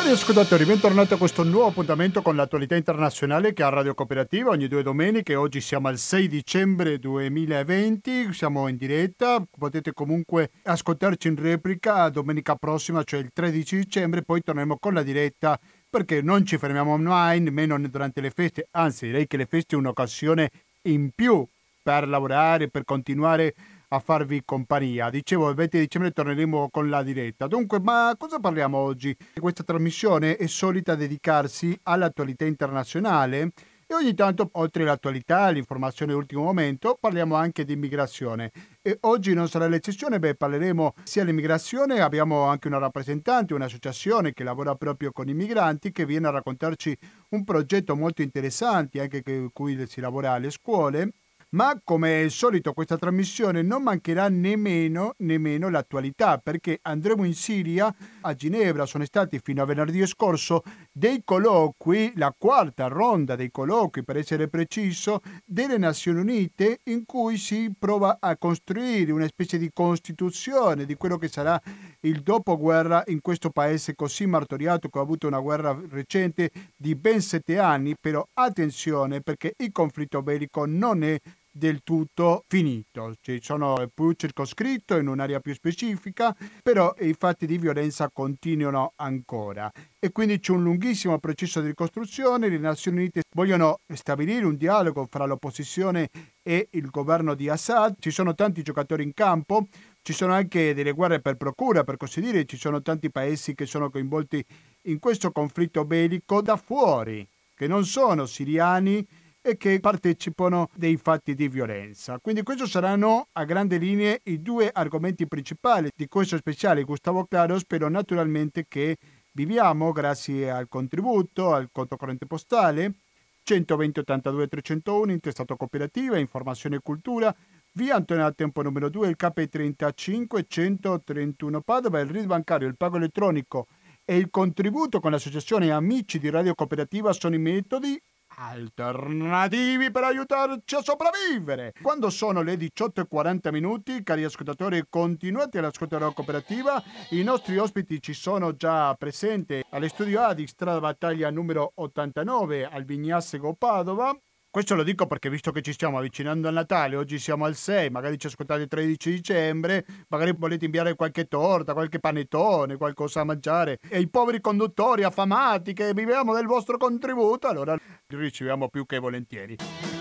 Cari ascoltatori, bentornati a questo nuovo appuntamento con l'attualità internazionale che ha Radio Cooperativa. Ogni due domeniche. Oggi siamo al 6 dicembre 2020, siamo in diretta, potete comunque ascoltarci in replica. Domenica prossima, cioè il 13 dicembre, poi torneremo con la diretta perché non ci fermiamo mai, nemmeno durante le feste, anzi direi che le feste è un'occasione in più per lavorare, per continuare a farvi compagnia. Dicevo, il 20 dicembre torneremo con la diretta. Dunque, ma cosa parliamo oggi? Questa trasmissione è solita dedicarsi all'attualità internazionale e ogni tanto, oltre all'attualità, all'informazione dell'ultimo momento, parliamo anche di immigrazione. E oggi non sarà l'eccezione, beh, parleremo sia dell'immigrazione, abbiamo anche una rappresentante, un'associazione che lavora proprio con i migranti, che viene a raccontarci un progetto molto interessante, anche che, cui si lavora alle scuole, ma come al solito questa trasmissione non mancherà nemmeno, nemmeno l'attualità perché andremo in Siria, a Ginevra sono stati fino a venerdì scorso dei colloqui, la quarta ronda dei colloqui per essere preciso, delle Nazioni Unite in cui si prova a costruire una specie di costituzione di quello che sarà il dopoguerra in questo paese così martoriato che ha avuto una guerra recente di ben sette anni, però attenzione perché il conflitto bellico non è del tutto finito, ci sono più circoscritto in un'area più specifica, però i fatti di violenza continuano ancora. E quindi c'è un lunghissimo processo di ricostruzione, le Nazioni Unite vogliono stabilire un dialogo fra l'opposizione e il governo di Assad, ci sono tanti giocatori in campo, ci sono anche delle guerre per procura, per così dire, ci sono tanti paesi che sono coinvolti in questo conflitto bellico da fuori, che non sono siriani, e che partecipano dei fatti di violenza. Quindi questi saranno a grandi linee i due argomenti principali di questo speciale Gustavo Claro. Spero naturalmente che viviamo grazie al contributo, al conto corrente postale 120 82 301 intestato cooperativa, informazione e cultura, via Antonio Tempo numero 2, il KP35 131 Padova, il RID bancario, il pago elettronico e il contributo con l'associazione Amici di Radio Cooperativa sono i metodi alternativi per aiutarci a sopravvivere. Quando sono le 18.40 minuti, cari ascoltatori, continuate all'ascolto della cooperativa. I nostri ospiti ci sono già presenti alle studio A di Strada Battaglia numero 89 al Vignassego Padova. Questo lo dico perché visto che ci stiamo avvicinando al Natale, oggi siamo al 6, magari ci ascoltate il 13 dicembre, magari volete inviare qualche torta, qualche panettone, qualcosa da mangiare e i poveri conduttori affamati che viviamo del vostro contributo, allora li riceviamo più che volentieri.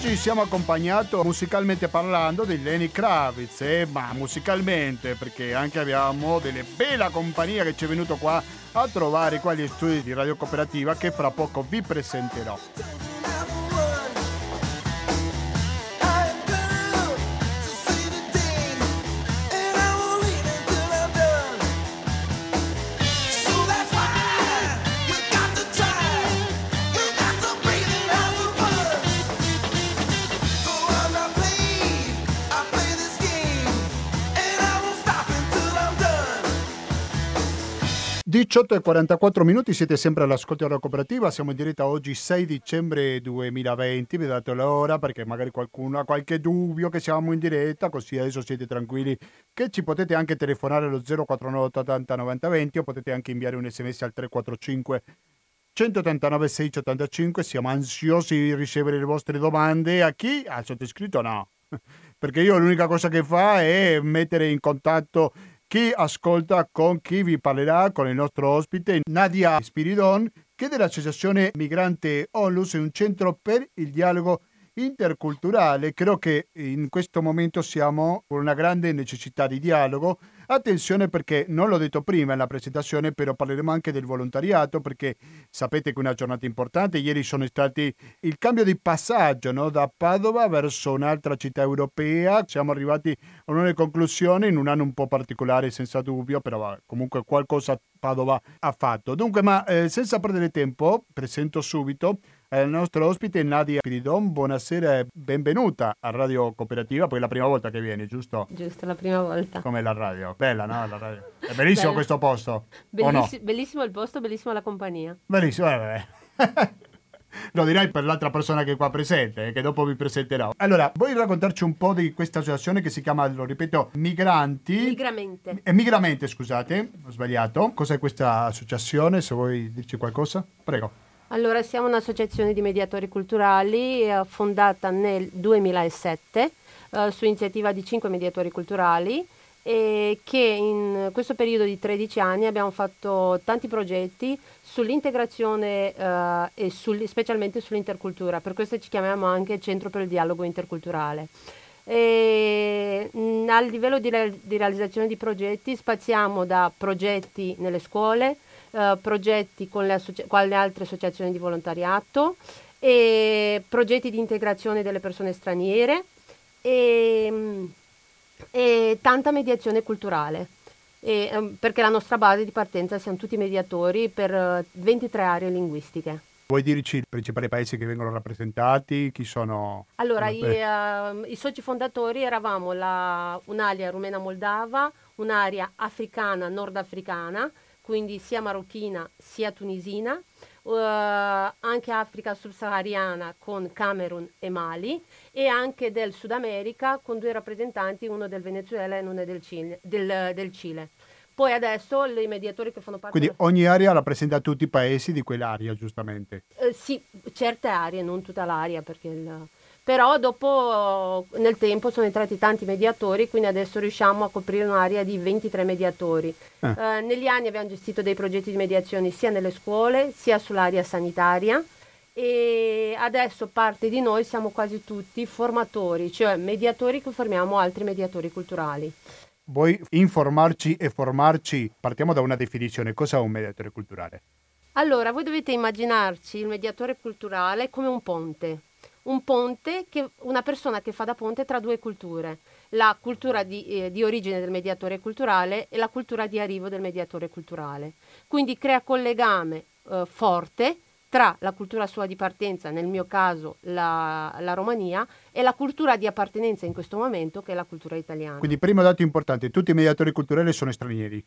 Oggi siamo accompagnati musicalmente parlando di Lenny Kravitz, eh, ma musicalmente perché anche abbiamo delle bella compagnia che ci è venuto qua a trovare qua agli studi di Radio Cooperativa che fra poco vi presenterò. 18 e 44 minuti, siete sempre all'ascolto della cooperativa, siamo in diretta oggi 6 dicembre 2020, vi date l'ora perché magari qualcuno ha qualche dubbio che siamo in diretta, così adesso siete tranquilli che ci potete anche telefonare allo 049 80 90 20 o potete anche inviare un sms al 345 189 685, siamo ansiosi di ricevere le vostre domande, a chi? Al sottoscritto no, perché io l'unica cosa che fa è mettere in contatto chi ascolta con chi vi parlerà con il nostro ospite Nadia Spiridon che dell'Associazione Migrante Onlus è un centro per il dialogo interculturale. Credo che in questo momento siamo con una grande necessità di dialogo Attenzione perché non l'ho detto prima nella presentazione, però parleremo anche del volontariato perché sapete che è una giornata importante. Ieri sono stati il cambio di passaggio no? da Padova verso un'altra città europea. Siamo arrivati a una conclusione in un anno un po' particolare, senza dubbio, però comunque qualcosa Padova ha fatto. Dunque, ma eh, senza perdere tempo, presento subito il nostro ospite Nadia Piridon. Buonasera e benvenuta a Radio Cooperativa, poi è la prima volta che vieni, giusto? Giusto, la prima volta. Come la radio. Bella, no? La radio. È bellissimo Bella. questo posto. Bellissi- no? Bellissimo il posto, bellissima la compagnia. Bellissimo, eh, Lo direi per l'altra persona che è qua presente, eh, che dopo vi presenterò. Allora, vuoi raccontarci un po' di questa associazione che si chiama, lo ripeto, Migranti? Migramente. Eh, Migramente, scusate, ho sbagliato. Cos'è questa associazione? Se vuoi dirci qualcosa, prego. Allora, siamo un'associazione di mediatori culturali eh, fondata nel 2007 eh, su iniziativa di cinque mediatori culturali e che in questo periodo di 13 anni abbiamo fatto tanti progetti sull'integrazione eh, e sul, specialmente sull'intercultura, per questo ci chiamiamo anche Centro per il Dialogo Interculturale. E, mh, mm, a livello di, re- di realizzazione di progetti spaziamo da progetti nelle scuole, eh, progetti con le, associ- con le altre associazioni di volontariato e progetti di integrazione delle persone straniere e, e tanta mediazione culturale. E, um, perché la nostra base di partenza siamo tutti mediatori per uh, 23 aree linguistiche. Vuoi dirci i principali paesi che vengono rappresentati? Chi sono? Allora, i, uh, i, soci fondatori eravamo la, un'area rumena moldava, un'area africana nordafricana, quindi sia marocchina sia tunisina, uh, anche Africa subsahariana con Camerun e Mali e anche del Sud America con due rappresentanti, uno del Venezuela e uno del Cile. Del, del Cile. Poi adesso i mediatori che fanno parte... Quindi della... ogni area rappresenta tutti i paesi di quell'area, giustamente? Eh, sì, certe aree, non tutta l'area, perché il però dopo nel tempo sono entrati tanti mediatori, quindi adesso riusciamo a coprire un'area di 23 mediatori. Eh. Eh, negli anni abbiamo gestito dei progetti di mediazione sia nelle scuole sia sull'area sanitaria e adesso parte di noi siamo quasi tutti formatori, cioè mediatori che formiamo altri mediatori culturali. Vuoi informarci e formarci? Partiamo da una definizione. Cosa è un mediatore culturale? Allora, voi dovete immaginarci il mediatore culturale come un ponte un ponte, che, una persona che fa da ponte tra due culture, la cultura di, eh, di, origine del mediatore culturale e la cultura di arrivo del mediatore culturale. Quindi crea collegame eh, forte tra la cultura sua di partenza, nel mio caso la, la, Romania, e la cultura di appartenenza in questo momento che è la cultura italiana. Quindi primo dato importante, tutti i mediatori culturali sono stranieri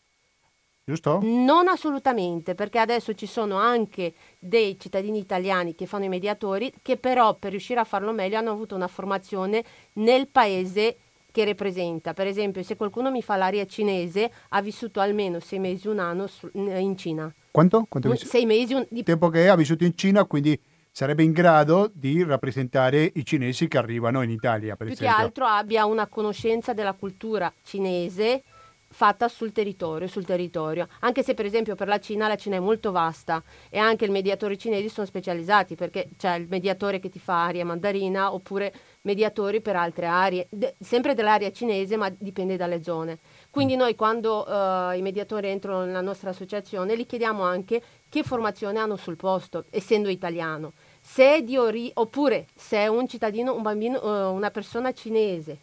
giusto? Non assolutamente, perché adesso ci sono anche dei cittadini italiani che fanno i mediatori, che però per riuscire a farlo meglio hanno avuto una formazione nel paese che rappresenta. Per esempio, se qualcuno mi fa l'aria cinese, ha vissuto almeno sei mesi, un anno in Cina. Quanto? Quanto sei mesi. Un... Di... Tempo che ha vissuto in Cina, quindi sarebbe in grado di rappresentare i cinesi che arrivano in Italia, per Più esempio. che altro abbia una conoscenza della cultura cinese fatta sul territorio, sul territorio, anche se per esempio per la Cina la Cina è molto vasta e anche i mediatori cinesi sono specializzati perché c'è il mediatore che ti fa aria mandarina oppure mediatori per altre aree, de- sempre dell'area cinese ma dipende dalle zone. Quindi noi quando uh, i mediatori entrano nella nostra associazione li chiediamo anche che formazione hanno sul posto, essendo italiano. Se è di ori- oppure se è un cittadino, un bambino, uh, una persona cinese,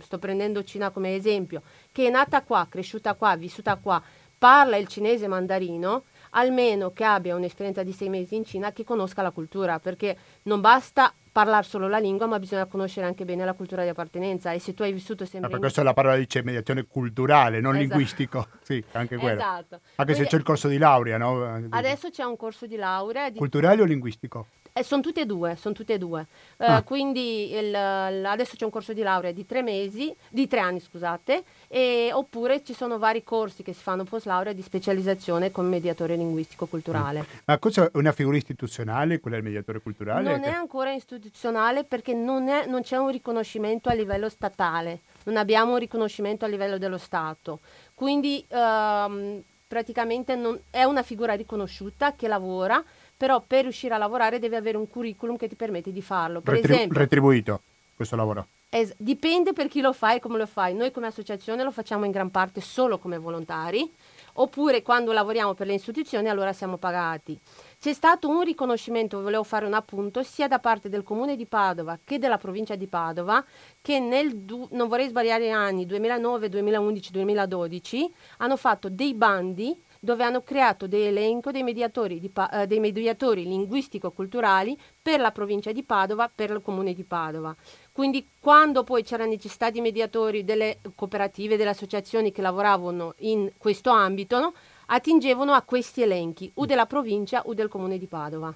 sto prendendo Cina come esempio, che è nata qua, cresciuta qua, vissuta qua, parla il cinese mandarino, almeno che abbia un'esperienza di sei mesi in Cina, che conosca la cultura, perché non basta parlare solo la lingua, ma bisogna conoscere anche bene la cultura di appartenenza. E se tu hai vissuto sempre. Ma per questo la parola dice mediazione culturale, non esatto. linguistico. Sì, anche quello. Esatto. Anche Quindi, se c'è il corso di laurea, no? Adesso c'è un corso di laurea. Di... Culturale o linguistico? Eh, sono tutte e due, sono tutte e due. Uh, ah. Quindi il, adesso c'è un corso di laurea di tre mesi, di tre anni scusate, e, oppure ci sono vari corsi che si fanno post laurea di specializzazione come mediatore linguistico culturale. Mm. Ma cosa è una figura istituzionale, quella del mediatore culturale? Non che... è ancora istituzionale perché non, è, non c'è un riconoscimento a livello statale, non abbiamo un riconoscimento a livello dello Stato. Quindi ehm, praticamente non, è una figura riconosciuta che lavora però per riuscire a lavorare devi avere un curriculum che ti permette di farlo. Per Retri- esempio, retribuito questo lavoro. Es- dipende per chi lo fa e come lo fai. Noi come associazione lo facciamo in gran parte solo come volontari, oppure quando lavoriamo per le istituzioni allora siamo pagati. C'è stato un riconoscimento, volevo fare un appunto, sia da parte del comune di Padova che della provincia di Padova, che nel, du- non vorrei sbagliare gli anni, 2009, 2011, 2012, hanno fatto dei bandi dove hanno creato dei elenco dei mediatori, di, eh, dei mediatori linguistico-culturali per la provincia di Padova, per il comune di Padova. Quindi quando poi c'era necessità di mediatori delle cooperative, delle associazioni che lavoravano in questo ambito, no? attingevano a questi elenchi, o della provincia o del comune di Padova.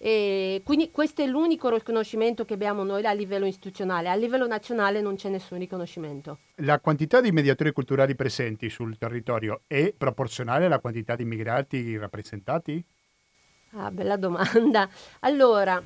E quindi questo è l'unico riconoscimento che abbiamo noi a livello istituzionale, a livello nazionale non c'è nessun riconoscimento. La quantità di mediatori culturali presenti sul territorio è proporzionale alla quantità di immigrati rappresentati? Ah, bella domanda. Allora,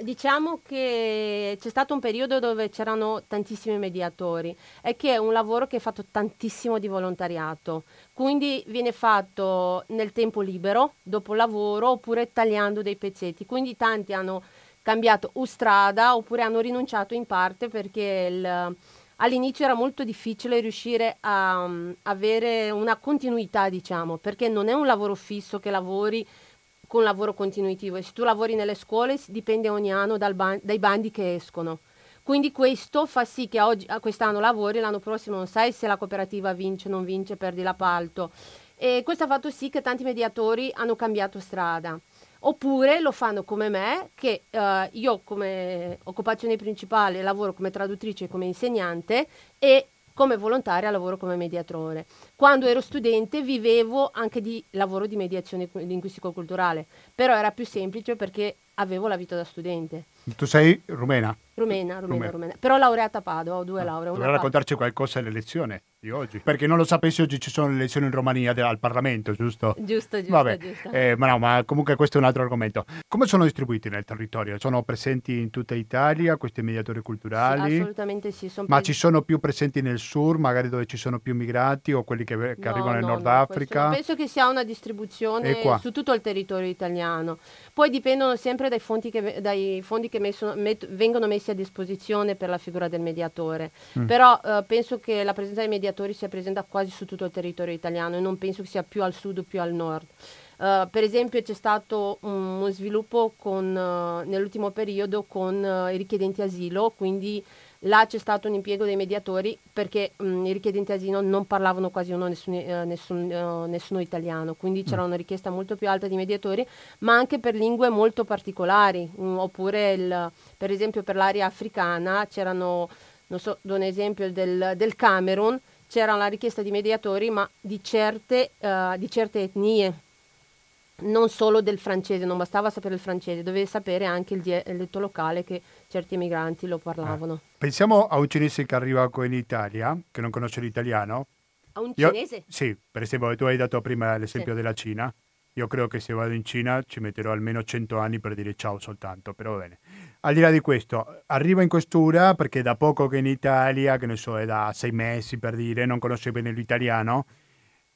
Diciamo che c'è stato un periodo dove c'erano tantissimi mediatori e che è un lavoro che è fatto tantissimo di volontariato, quindi viene fatto nel tempo libero, dopo lavoro oppure tagliando dei pezzetti, quindi tanti hanno cambiato strada oppure hanno rinunciato in parte perché il, all'inizio era molto difficile riuscire a um, avere una continuità, diciamo, perché non è un lavoro fisso che lavori con lavoro continuitivo e se tu lavori nelle scuole dipende ogni anno ban- dai bandi che escono. Quindi questo fa sì che oggi, quest'anno lavori, l'anno prossimo non sai se la cooperativa vince, non vince, perdi l'appalto. E questo ha fatto sì che tanti mediatori hanno cambiato strada. Oppure lo fanno come me, che eh, io come occupazione principale lavoro come traduttrice e come insegnante e come volontaria lavoro come mediatore. Quando ero studente vivevo anche di lavoro di mediazione linguistico-culturale, però era più semplice perché avevo la vita da studente. Tu sei rumena? Rumena, rumena, rumena. Però laureata a Padova, ho due ah, lauree. Dovrei raccontarci qualcosa dell'elezione di oggi. Perché non lo sapessi, oggi ci sono le elezioni in Romania al Parlamento, giusto? Giusto, giusto. Vabbè, giusto. Eh, ma, no, ma comunque questo è un altro argomento. Come sono distribuiti nel territorio? Sono presenti in tutta Italia questi mediatori culturali? Sì, assolutamente sì. ma pres- ci sono più presenti nel sur, magari dove ci sono più migrati o quelli che, che no, arrivano nel no, Nord no, Africa? penso che sia una distribuzione su tutto il territorio italiano. Poi dipendono sempre dai fondi che, dai fondi che messo, met, vengono messi a disposizione per la figura del mediatore. Mm. Però eh, penso che la presenza dei mediatori sia presente quasi su tutto il territorio italiano e non penso che sia più al sud o più al nord. Uh, per esempio c'è stato un, uno sviluppo con, uh, nell'ultimo periodo con uh, i richiedenti asilo, quindi là c'è stato un impiego dei mediatori perché um, i richiedenti asilo non parlavano quasi uno nessun, nessun, nessuno italiano, quindi c'era mm. una richiesta molto più alta di mediatori, ma anche per lingue molto particolari, um, oppure il, per esempio per l'area africana c'erano, non so, do un esempio del, del Camerun, c'era la richiesta di mediatori, ma di certe, uh, di certe etnie, non solo del francese, non bastava sapere il francese, dovevi sapere anche il dialetto locale che certi emigranti lo parlavano. Eh. Pensiamo a un cinese che arriva qui in Italia, che non conosce l'italiano. A un cinese? Io, sì, per esempio tu hai dato prima l'esempio sì. della Cina. Io credo che se vado in Cina ci metterò almeno 100 anni per dire ciao soltanto, però bene. Al di là di questo, arriva in questura perché da poco che in Italia, che ne so, è da sei mesi per dire, non conosce bene l'italiano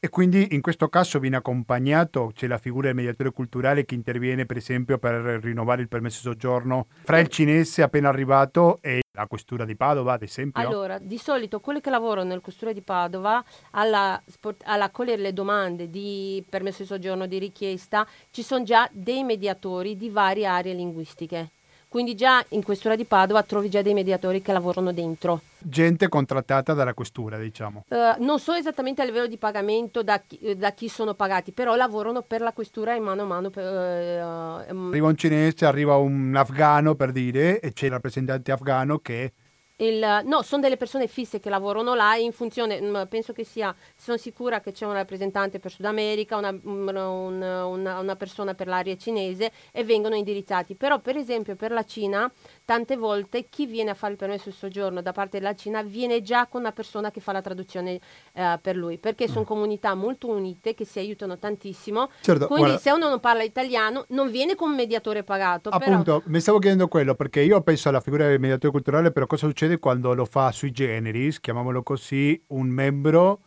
e quindi in questo caso viene accompagnato, c'è la figura del mediatore culturale che interviene per esempio per rinnovare il permesso di soggiorno fra il cinese appena arrivato e la questura di Padova, ad esempio? Allora, di solito quelli che lavorano nel questura di Padova alla, alla cogliere le domande di permesso di soggiorno, di richiesta, ci sono già dei mediatori di varie aree linguistiche. Quindi già in questura di Padova trovi già dei mediatori che lavorano dentro. Gente contrattata dalla questura, diciamo. Uh, non so esattamente a livello di pagamento da chi, da chi, sono pagati, però lavorano per la questura in mano a mano. Per, uh, arriva un cinese, arriva un afgano per dire, e c'è il rappresentante afgano che il, no, sono delle persone fisse che lavorano là in funzione, mm, penso che sia, sono sicura che c'è un rappresentante per Sud America, una, mm, una, una, una persona per l'area cinese e vengono indirizzati. Però per esempio per la Cina tante volte chi viene a fare il permesso di soggiorno da parte della Cina viene già con una persona che fa la traduzione eh, per lui, perché sono mm. comunità molto unite che si aiutano tantissimo. Certo, Quindi guarda, se uno non parla italiano non viene con un mediatore pagato. Appunto, però... mi stavo chiedendo quello, perché io penso alla figura del mediatore culturale, però cosa succede quando lo fa sui generis, chiamiamolo così, un membro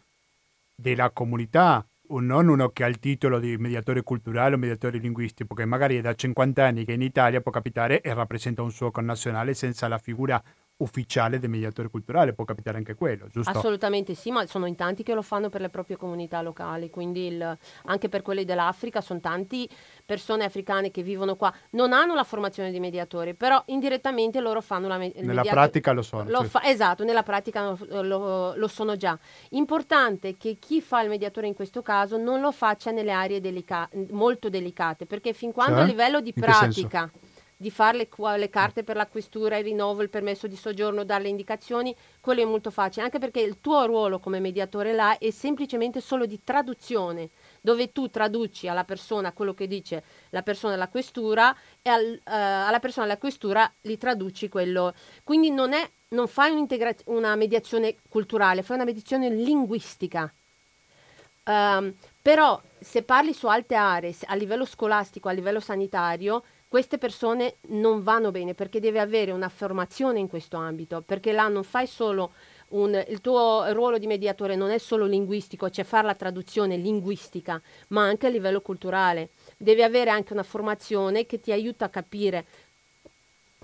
della comunità non uno che ha il titolo di mediatore culturale o mediatore linguistico, che magari è da 50 anni che in Italia può capitare e rappresenta un suo connazionale senza la figura ufficiale del mediatore culturale, può capitare anche quello, giusto? Assolutamente sì, ma sono in tanti che lo fanno per le proprie comunità locali, quindi il, anche per quelli dell'Africa sono tanti persone africane che vivono qua, non hanno la formazione di mediatori, però indirettamente loro fanno la mediazione. Nella pratica lo sono. Lo fa, esatto, nella pratica lo, lo, lo, sono già. Importante che chi fa il mediatore in questo caso non lo faccia nelle aree delica- molto delicate, perché fin quando cioè? a livello di in pratica di fare le, le, carte per la questura, il rinnovo, il permesso di soggiorno, dare le indicazioni, quello è molto facile, anche perché il tuo ruolo come mediatore là è semplicemente solo di traduzione, dove tu traduci alla persona quello che dice la persona della questura e al, uh, alla persona della questura li traduci quello. Quindi non, è, non fai una mediazione culturale, fai una mediazione linguistica. Um, però se parli su altre aree, a livello scolastico, a livello sanitario, queste persone non vanno bene perché devi avere una formazione in questo ambito, perché là non fai solo un, il tuo ruolo di mediatore non è solo linguistico, cioè fare la traduzione linguistica, ma anche a livello culturale. Devi avere anche una formazione che ti aiuta a capire,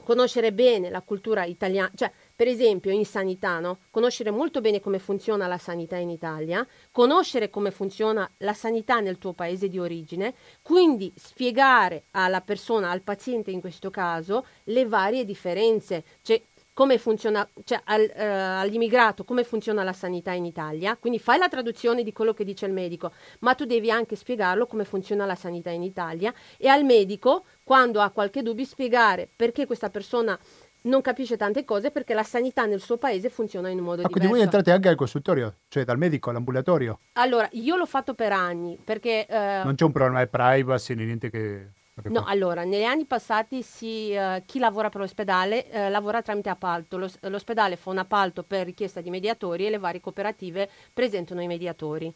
conoscere bene la cultura italiana, cioè per esempio in sanità, no? conoscere molto bene come funziona la sanità in Italia, conoscere come funziona la sanità nel tuo paese di origine, quindi spiegare alla persona, al paziente in questo caso, le varie differenze, cioè come funziona, cioè al, uh, all'immigrato come funziona la sanità in Italia, quindi fai la traduzione di quello che dice il medico, ma tu devi anche spiegarlo come funziona la sanità in Italia. E al medico, quando ha qualche dubbio, spiegare perché questa persona non capisce tante cose perché la sanità nel suo paese funziona in un modo ah, diverso. Quindi voi entrate anche al consultorio, cioè dal medico all'ambulatorio? Allora, io l'ho fatto per anni perché... Eh, non c'è un problema di privacy né niente che... No, allora, negli anni passati si, uh, chi lavora per l'ospedale uh, lavora tramite appalto. Lo, l'ospedale fa un appalto per richiesta di mediatori e le varie cooperative presentano i mediatori.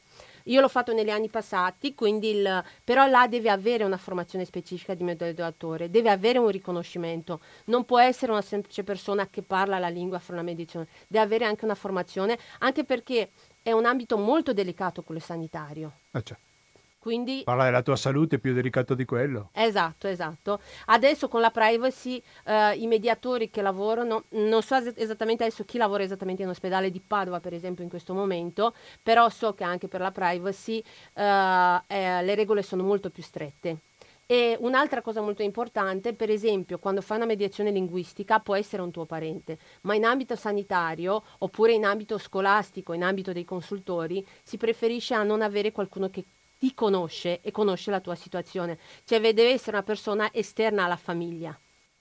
Io l'ho fatto negli anni passati, quindi il, però là deve avere una formazione specifica di mediatore, deve avere un riconoscimento, non può essere una semplice persona che parla la lingua fra la medicina, deve avere anche una formazione, anche perché è un ambito molto delicato quello sanitario. Ah, certo. Quindi, Parla della tua salute è più delicato di quello. Esatto, esatto. Adesso con la privacy eh, i mediatori che lavorano, non so esattamente adesso chi lavora esattamente in ospedale di Padova per esempio in questo momento, però so che anche per la privacy eh, eh, le regole sono molto più strette. E un'altra cosa molto importante, per esempio, quando fai una mediazione linguistica può essere un tuo parente, ma in ambito sanitario oppure in ambito scolastico, in ambito dei consultori, si preferisce a non avere qualcuno che ti conosce e conosce la tua situazione. Cioè deve essere una persona esterna alla famiglia.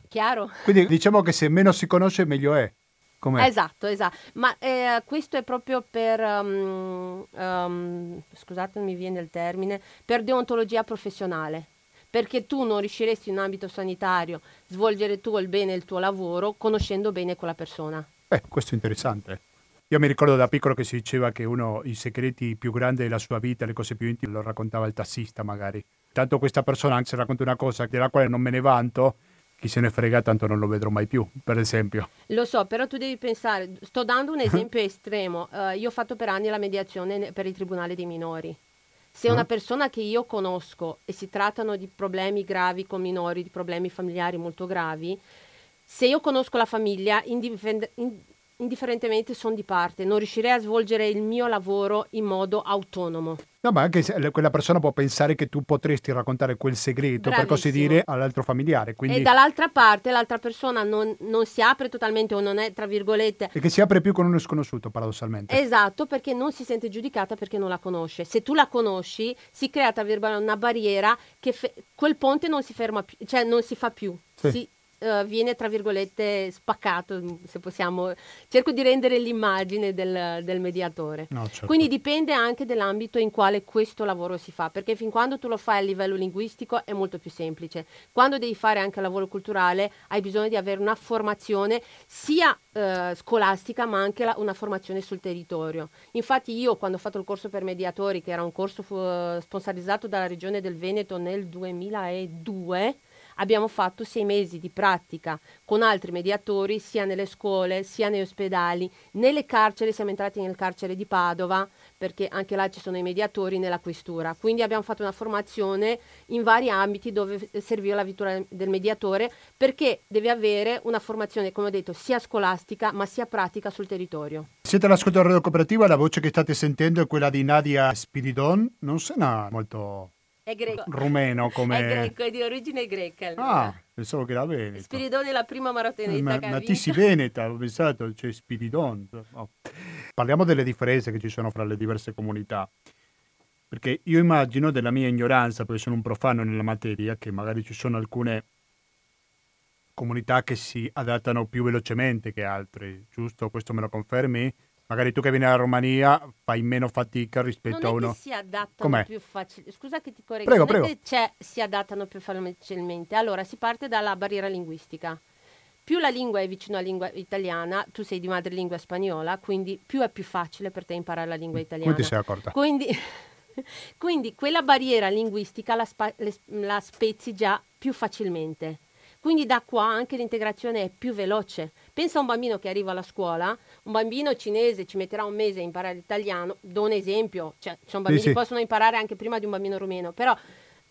Chiaro? Quindi diciamo che se meno si conosce meglio è. Com'è? Esatto, esatto. Ma eh, questo è proprio per, um, um, scusate, mi viene il termine, per deontologia professionale. Perché tu non riusciresti in ambito sanitario svolgere tu il bene il tuo lavoro conoscendo bene quella persona. Eh, questo è interessante. Io mi ricordo da piccolo che si diceva che uno i segreti più grandi della sua vita, le cose più intime, lo raccontava il tassista magari. Tanto questa persona, anche se racconta una cosa della quale non me ne vanto, chi se ne frega tanto non lo vedrò mai più, per esempio. Lo so, però tu devi pensare, sto dando un esempio estremo, uh, io ho fatto per anni la mediazione per il Tribunale dei minori. Se una mm. persona che io conosco e si trattano di problemi gravi con minori, di problemi familiari molto gravi, se io conosco la famiglia, indipend- indifferentemente sono di parte, non riuscirei a svolgere il mio lavoro in modo autonomo. No, ma anche se quella persona può pensare che tu potresti raccontare quel segreto, Bravissimo. per così dire, all'altro familiare. Quindi... E dall'altra parte l'altra persona non, non, si apre totalmente o non è, tra virgolette... E che si apre più con uno sconosciuto, paradossalmente. Esatto, perché non si sente giudicata perché non la conosce. Se tu la conosci, si crea, tra virgolette, una barriera che fe- quel ponte non si ferma più, cioè non si fa più. Sì. Si, uh, viene tra virgolette spaccato, se possiamo, cerco di rendere l'immagine del, del mediatore. No, certo. Quindi dipende anche dall'ambito in quale questo lavoro si fa, perché fin quando tu lo fai a livello linguistico è molto più semplice. Quando devi fare anche lavoro culturale hai bisogno di avere una formazione sia uh, scolastica ma anche la, una formazione sul territorio. Infatti io quando ho fatto il corso per mediatori, che era un corso fu- sponsorizzato dalla regione del Veneto nel 2002, abbiamo fatto sei mesi di pratica con altri mediatori sia nelle scuole sia negli ospedali, nelle carceri, siamo entrati nel carcere di Padova perché anche là ci sono i mediatori nella questura, quindi abbiamo fatto una formazione in vari ambiti dove serviva la vittura del mediatore perché deve avere una formazione, come ho detto, sia scolastica ma sia pratica sul territorio. Siete all'ascolto della radio cooperativa, la voce che state sentendo è quella di Nadia Spiridon, non suona molto è greco. Rumeno come... È greco, è di origine greca. Allora. Ah, pensavo che era veneto. Spiridone è la prima marotenetta Ma, che Natissi veneta, ho pensato, c'è cioè Spiridon. Oh. Parliamo delle differenze che ci sono fra le diverse comunità. Perché io immagino, della mia ignoranza, perché sono un profano nella materia, che magari ci sono alcune comunità che si adattano più velocemente che altre, giusto? Questo me lo confermi? Magari tu che vieni dalla Romania fai meno fatica rispetto non a uno. che si adattano Com'è? più facilmente. Scusa che ti correggo, Prego, non è prego. che c'è- si adattano più facilmente. Allora, si parte dalla barriera linguistica. Più la lingua è vicino alla lingua italiana, tu sei di madrelingua spagnola, quindi più è più facile per te imparare la lingua italiana. Ti sei accorta? Quindi, quindi quella barriera linguistica la, spa- le- la spezzi già più facilmente. Quindi da qua anche l'integrazione è più veloce. Pensa a un bambino che arriva alla scuola, un bambino cinese ci metterà un mese a imparare l'italiano, do un esempio, cioè ci sono bambini sì. che possono imparare anche prima di un bambino rumeno, però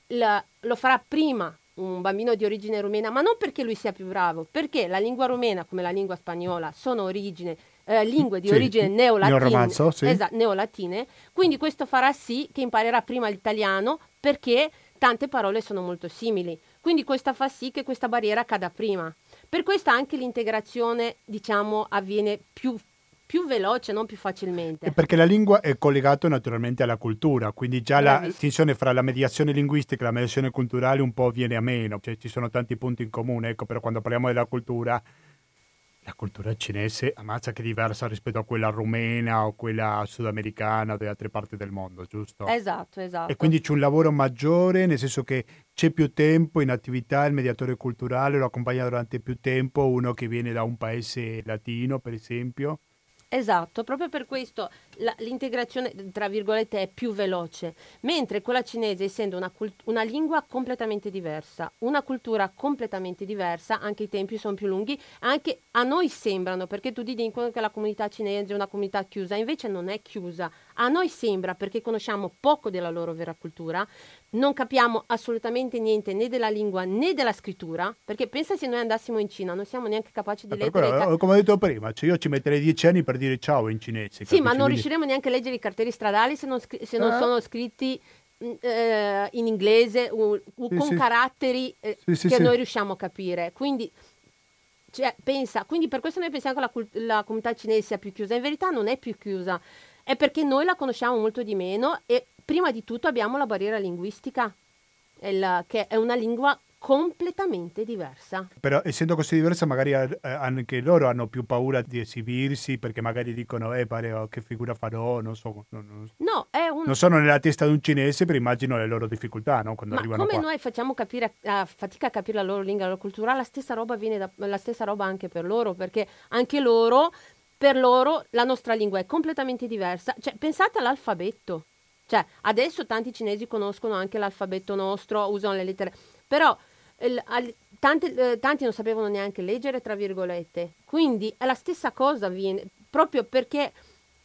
la- lo farà prima un bambino di origine rumena, ma non perché lui sia più bravo, perché la lingua rumena come la lingua spagnola sono origine, eh, lingue di Sì, origine neolatine, neoromanzo, sì. Esa- neolatine, quindi questo farà sì che imparerà prima l'italiano perché tante parole sono molto simili. Quindi questo fa sì che questa barriera cada prima. Per questo anche l'integrazione, diciamo, avviene più, più veloce, non più facilmente. Perché la lingua è collegata naturalmente alla cultura, quindi già la distinzione fra la mediazione linguistica e la mediazione culturale un po' viene a meno, cioè ci sono tanti punti in comune, ecco, però quando parliamo della cultura, la cultura cinese ammazza che è diversa rispetto a quella rumena o quella sudamericana o di altre parti del mondo, giusto? Esatto, esatto. E quindi c'è un lavoro maggiore, nel senso che c'è più tempo in attività, il mediatore culturale lo accompagna durante più tempo, uno che viene da un paese latino, per esempio. Esatto, proprio per questo la- l'integrazione, tra virgolette, è più veloce, mentre quella cinese, essendo una, cult- una lingua completamente diversa, una cultura completamente diversa, anche i tempi sono più lunghi, anche a noi sembrano, perché tu dicono che la comunità cinese è una comunità chiusa, invece non è chiusa, a noi sembra perché conosciamo poco della loro vera cultura, non capiamo assolutamente niente né della lingua né della scrittura, perché pensa se noi andassimo in Cina, non siamo neanche capaci di Eh, leggere... eh, come ho detto prima, cioè io ci metterei dieci anni per dire ciao in cinese. Sì, ma non Quindi- riusciremo neanche a leggere i cartelli stradali se non, scri- se non Ah. sono scritti mh, eh, in inglese u- Sì, con sì. caratteri eh, che noi riusciamo a capire. Quindi, cioè, pensa, quindi per questo noi pensiamo che la, cult- la comunità cinese sia più chiusa. In verità non è più chiusa, è perché noi la conosciamo molto di meno e prima di tutto abbiamo la barriera linguistica, il- che è una lingua completamente diversa. Però essendo così diversa magari anche loro hanno più paura di esibirsi perché magari dicono eh pare oh, che figura farò, non so, non, non- No, è un... non sono nella testa di un cinese però immagino le loro difficoltà no? quando Ma arrivano come qua. noi facciamo capire, a fatica a capire la loro lingua, la loro cultura, la stessa roba viene da, la stessa roba anche per loro, perché anche loro, per loro, la nostra lingua è completamente diversa. Cioè, pensate all'alfabeto. Cioè, adesso tanti cinesi conoscono anche l'alfabeto nostro, usano le lettere, però tanti, eh, tanti non sapevano neanche leggere, tra virgolette. Quindi è la stessa cosa avviene, proprio perché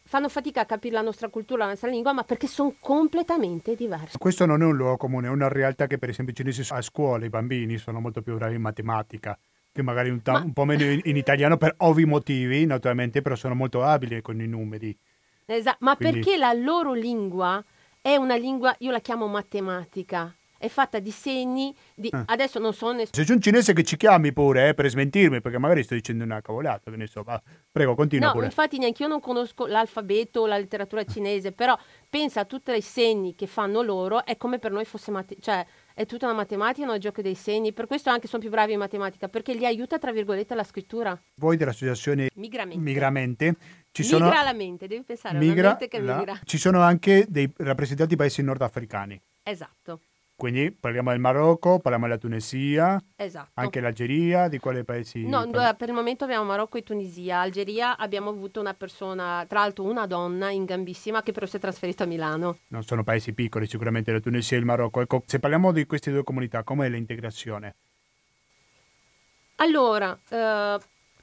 fanno fatica a capire la nostra cultura, la nostra lingua, ma perché sono completamente diverse. Questo non è un luogo comune, è una realtà che per esempio i cinesi a scuola, i bambini sono molto più bravi in matematica, che magari un, ta- Ma- un po' meno in, in italiano per ovvi motivi naturalmente, però sono molto abili con i numeri. Esatto, ma Quindi- perché la loro lingua è una lingua, io la chiamo matematica, è fatta di segni, di, Ah. adesso non so nessuno. Se c'è un cinese che ci chiami pure eh, per smentirmi, perché magari sto dicendo una cavolata, che ne so, va. prego continua No, pure. infatti neanche io non conosco l'alfabeto o la letteratura cinese, però pensa a tutti i segni che fanno loro, è come per noi fosse mate- cioè è tutta una matematica, no? il gioco dei segni, per questo anche sono più bravi in matematica, perché gli aiuta tra virgolette la scrittura. Voi dell'associazione Migramente. Migramente ci sono, Migra la mente, devi pensare a una migra mente che la- migra. ci sono anche dei rappresentanti paesi nordafricani. Esatto, Quindi parliamo del Marocco, parliamo della Tunisia, esatto. anche l'Algeria, di quali paesi? No, per il momento abbiamo Marocco e Tunisia. Algeria abbiamo avuto una persona, tra l'altro una donna in gambissima che però si è trasferita a Milano. Non sono paesi piccoli, sicuramente la Tunisia e il Marocco. Ecco, se parliamo di queste due comunità, com'è l'integrazione? Allora, eh,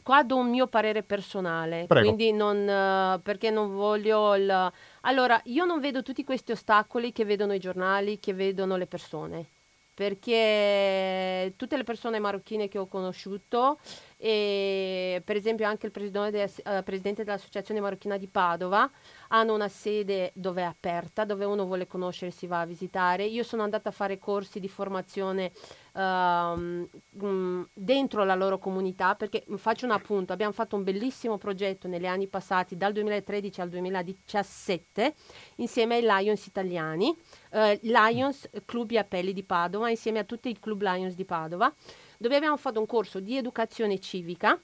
qua do un mio parere personale, Prego. quindi non, eh, perché non voglio il... Allora, io non vedo tutti questi ostacoli che vedono i giornali, che vedono le persone, perché tutte le persone marocchine che ho conosciuto, e per esempio anche il presidente, eh, presidente dell'Associazione Marocchina di Padova, hanno una sede dove è aperta, dove uno vuole conoscere si va a visitare. Io sono andata a fare corsi di formazione ehm, mm, dentro la loro comunità perché faccio un appunto, abbiamo fatto un bellissimo progetto negli anni passati, dal 2013 al 2017, insieme ai Lions italiani, eh, Lions Club Appelli di Padova, insieme a tutti i Club Lions di Padova, dove abbiamo fatto un corso di educazione civica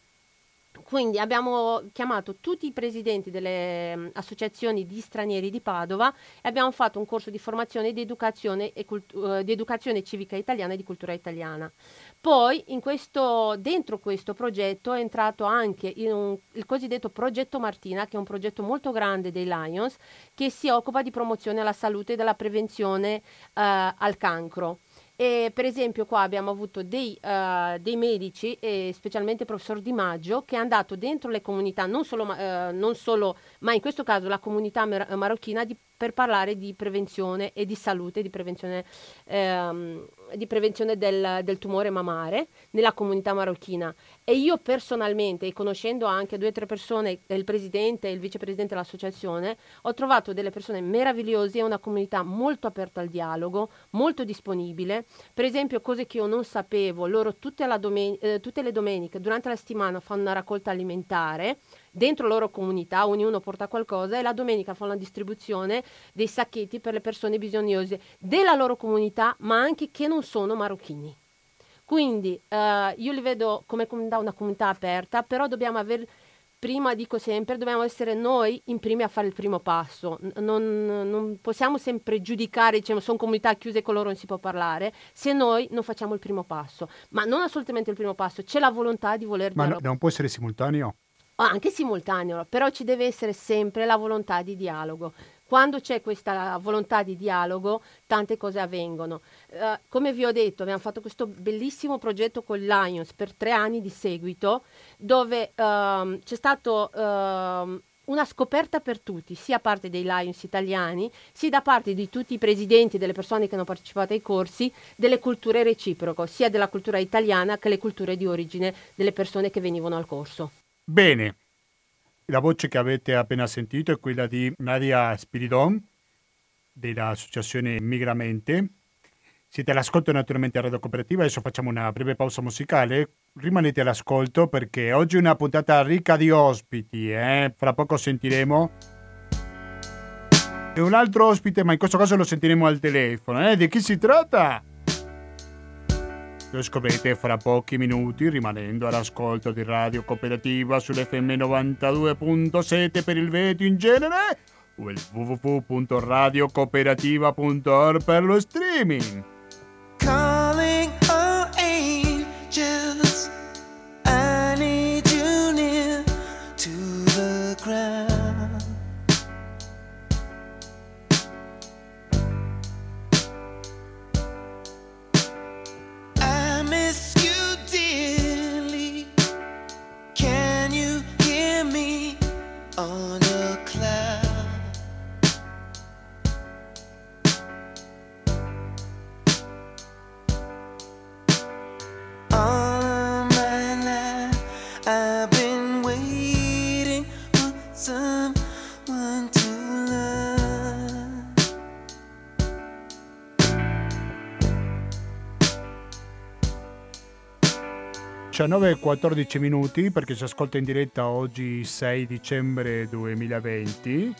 Quindi abbiamo chiamato tutti i presidenti delle um, associazioni di stranieri di Padova e abbiamo fatto un corso di formazione di educazione, cultu- uh, di educazione civica italiana e di cultura italiana. Poi questo, dentro questo progetto è entrato anche un, il cosiddetto progetto Martina, che è un progetto molto grande dei Lions, che si occupa di promozione alla salute e della prevenzione uh, al cancro. E per esempio qua abbiamo avuto dei, uh, dei medici, e specialmente il professor Di Maggio, che è andato dentro le comunità, non solo, uh, non solo ma in questo caso la comunità mar- marocchina, di, per parlare di prevenzione e di salute, di prevenzione, ehm, di prevenzione del, del, tumore mamare nella comunità marocchina. E io personalmente, conoscendo anche due o tre persone, il presidente e il vicepresidente dell'associazione, ho trovato delle persone meravigliose e una comunità molto aperta al dialogo, molto disponibile. Per esempio, cose che io non sapevo, loro tutte, domen- eh, tutte le domeniche, durante la settimana, fanno una raccolta alimentare dentro la loro comunità, ognuno porta qualcosa e la domenica fa una distribuzione dei sacchetti per le persone bisognose della loro comunità, ma anche che non sono marocchini. Quindi eh, io li vedo come comunità, una comunità aperta, però dobbiamo avere, prima dico sempre, dobbiamo essere noi in primi a fare il primo passo. Non, non possiamo sempre giudicare, diciamo, sono comunità chiuse con loro non si può parlare, se noi non facciamo il primo passo. Ma non assolutamente il primo passo, c'è la volontà di voler... Ma no, non può essere simultaneo? Anche simultaneo, però ci deve essere sempre la volontà di dialogo. Quando c'è questa volontà di dialogo, tante cose avvengono. Uh, come vi ho detto, abbiamo fatto questo bellissimo progetto con Lions per tre anni di seguito, dove uh, c'è stato uh, una scoperta per tutti, sia da parte dei Lions italiani, sia da parte di tutti i presidenti delle persone che hanno partecipato ai corsi, delle culture reciproche, sia della cultura italiana che le culture di origine delle persone che venivano al corso. Bene, la voce che avete appena sentito è quella di Nadia Spiridon dell'associazione Migramente. Siete all'ascolto naturalmente a Radio Cooperativa, adesso facciamo una breve pausa musicale. Rimanete all'ascolto perché oggi è una puntata ricca di ospiti, eh? fra poco sentiremo e un altro ospite, ma in questo caso lo sentiremo al telefono. Eh? Di chi si tratta? Lo scoprirete fra pochi minuti rimanendo all'ascolto di Radio Cooperativa sull'FM 92.7 per il Veneto in genere o il www.radiocooperativa.org per lo streaming. 19 e 14 minuti perché ci ascolta in diretta oggi 6 dicembre 2020.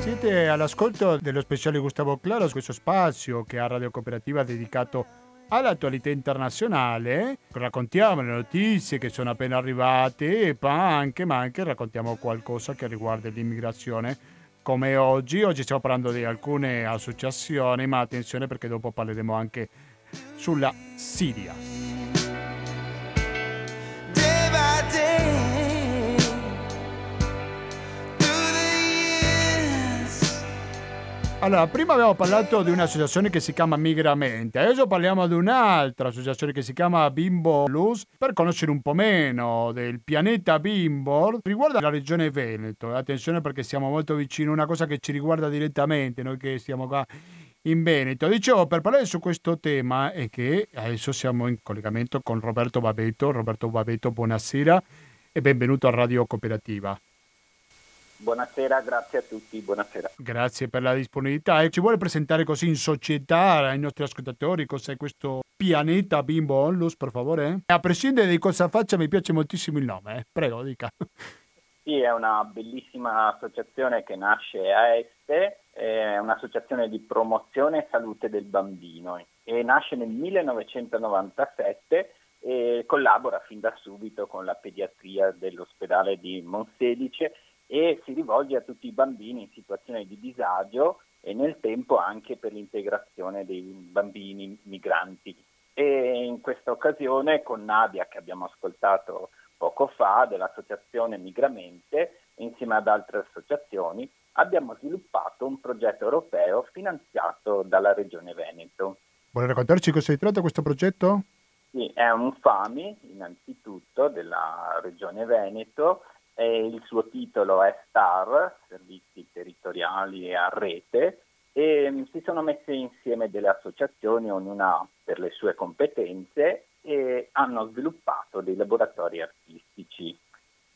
Siete all'ascolto dello speciale Gustavo Claro, questo spazio che ha Radio Cooperativa dedicato all'attualità internazionale, raccontiamo le notizie che sono appena arrivate, ma anche, ma anche raccontiamo qualcosa che riguarda l'immigrazione come oggi. Oggi stiamo parlando di alcune associazioni, ma attenzione perché dopo parleremo anche sulla Siria. Allora, prima abbiamo parlato di un'associazione che si chiama Migramente, adesso parliamo di un'altra associazione che si chiama Bimbo Luz per conoscere un po' meno del pianeta Bimbo. Riguarda la regione Veneto, attenzione perché siamo molto vicini a una cosa che ci riguarda direttamente, noi che stiamo qua in Veneto. Dicevo, per parlare su questo tema è che adesso siamo in collegamento con Roberto Babeto. Roberto Babeto, buonasera e benvenuto a Radio Cooperativa. Buonasera, grazie a tutti, buonasera. Grazie per la disponibilità. E ci vuole presentare così in società ai nostri ascoltatori cos'è questo pianeta Bimbo Onlus, per favore? A prescindere di cosa faccia, mi piace moltissimo il nome. Eh. Prego, dica. Sì, è una bellissima associazione che nasce a Este è un'associazione di promozione e salute del bambino e nasce nel 1997 e collabora fin da subito con la pediatria dell'ospedale di Monselice e si rivolge a tutti i bambini in situazione di disagio e nel tempo anche per l'integrazione dei bambini migranti. E in questa occasione con Nadia che abbiamo ascoltato poco fa dell'associazione Migramente insieme ad altre associazioni abbiamo sviluppato un progetto europeo finanziato dalla Regione Veneto. Vuole raccontarci cosa si tratta questo progetto? Sì, è un FAMI innanzitutto della Regione Veneto e il suo titolo è STAR, Servizi Territoriali a Rete, e mm, si sono messe insieme delle associazioni, ognuna per le sue competenze, e hanno sviluppato dei laboratori artistici.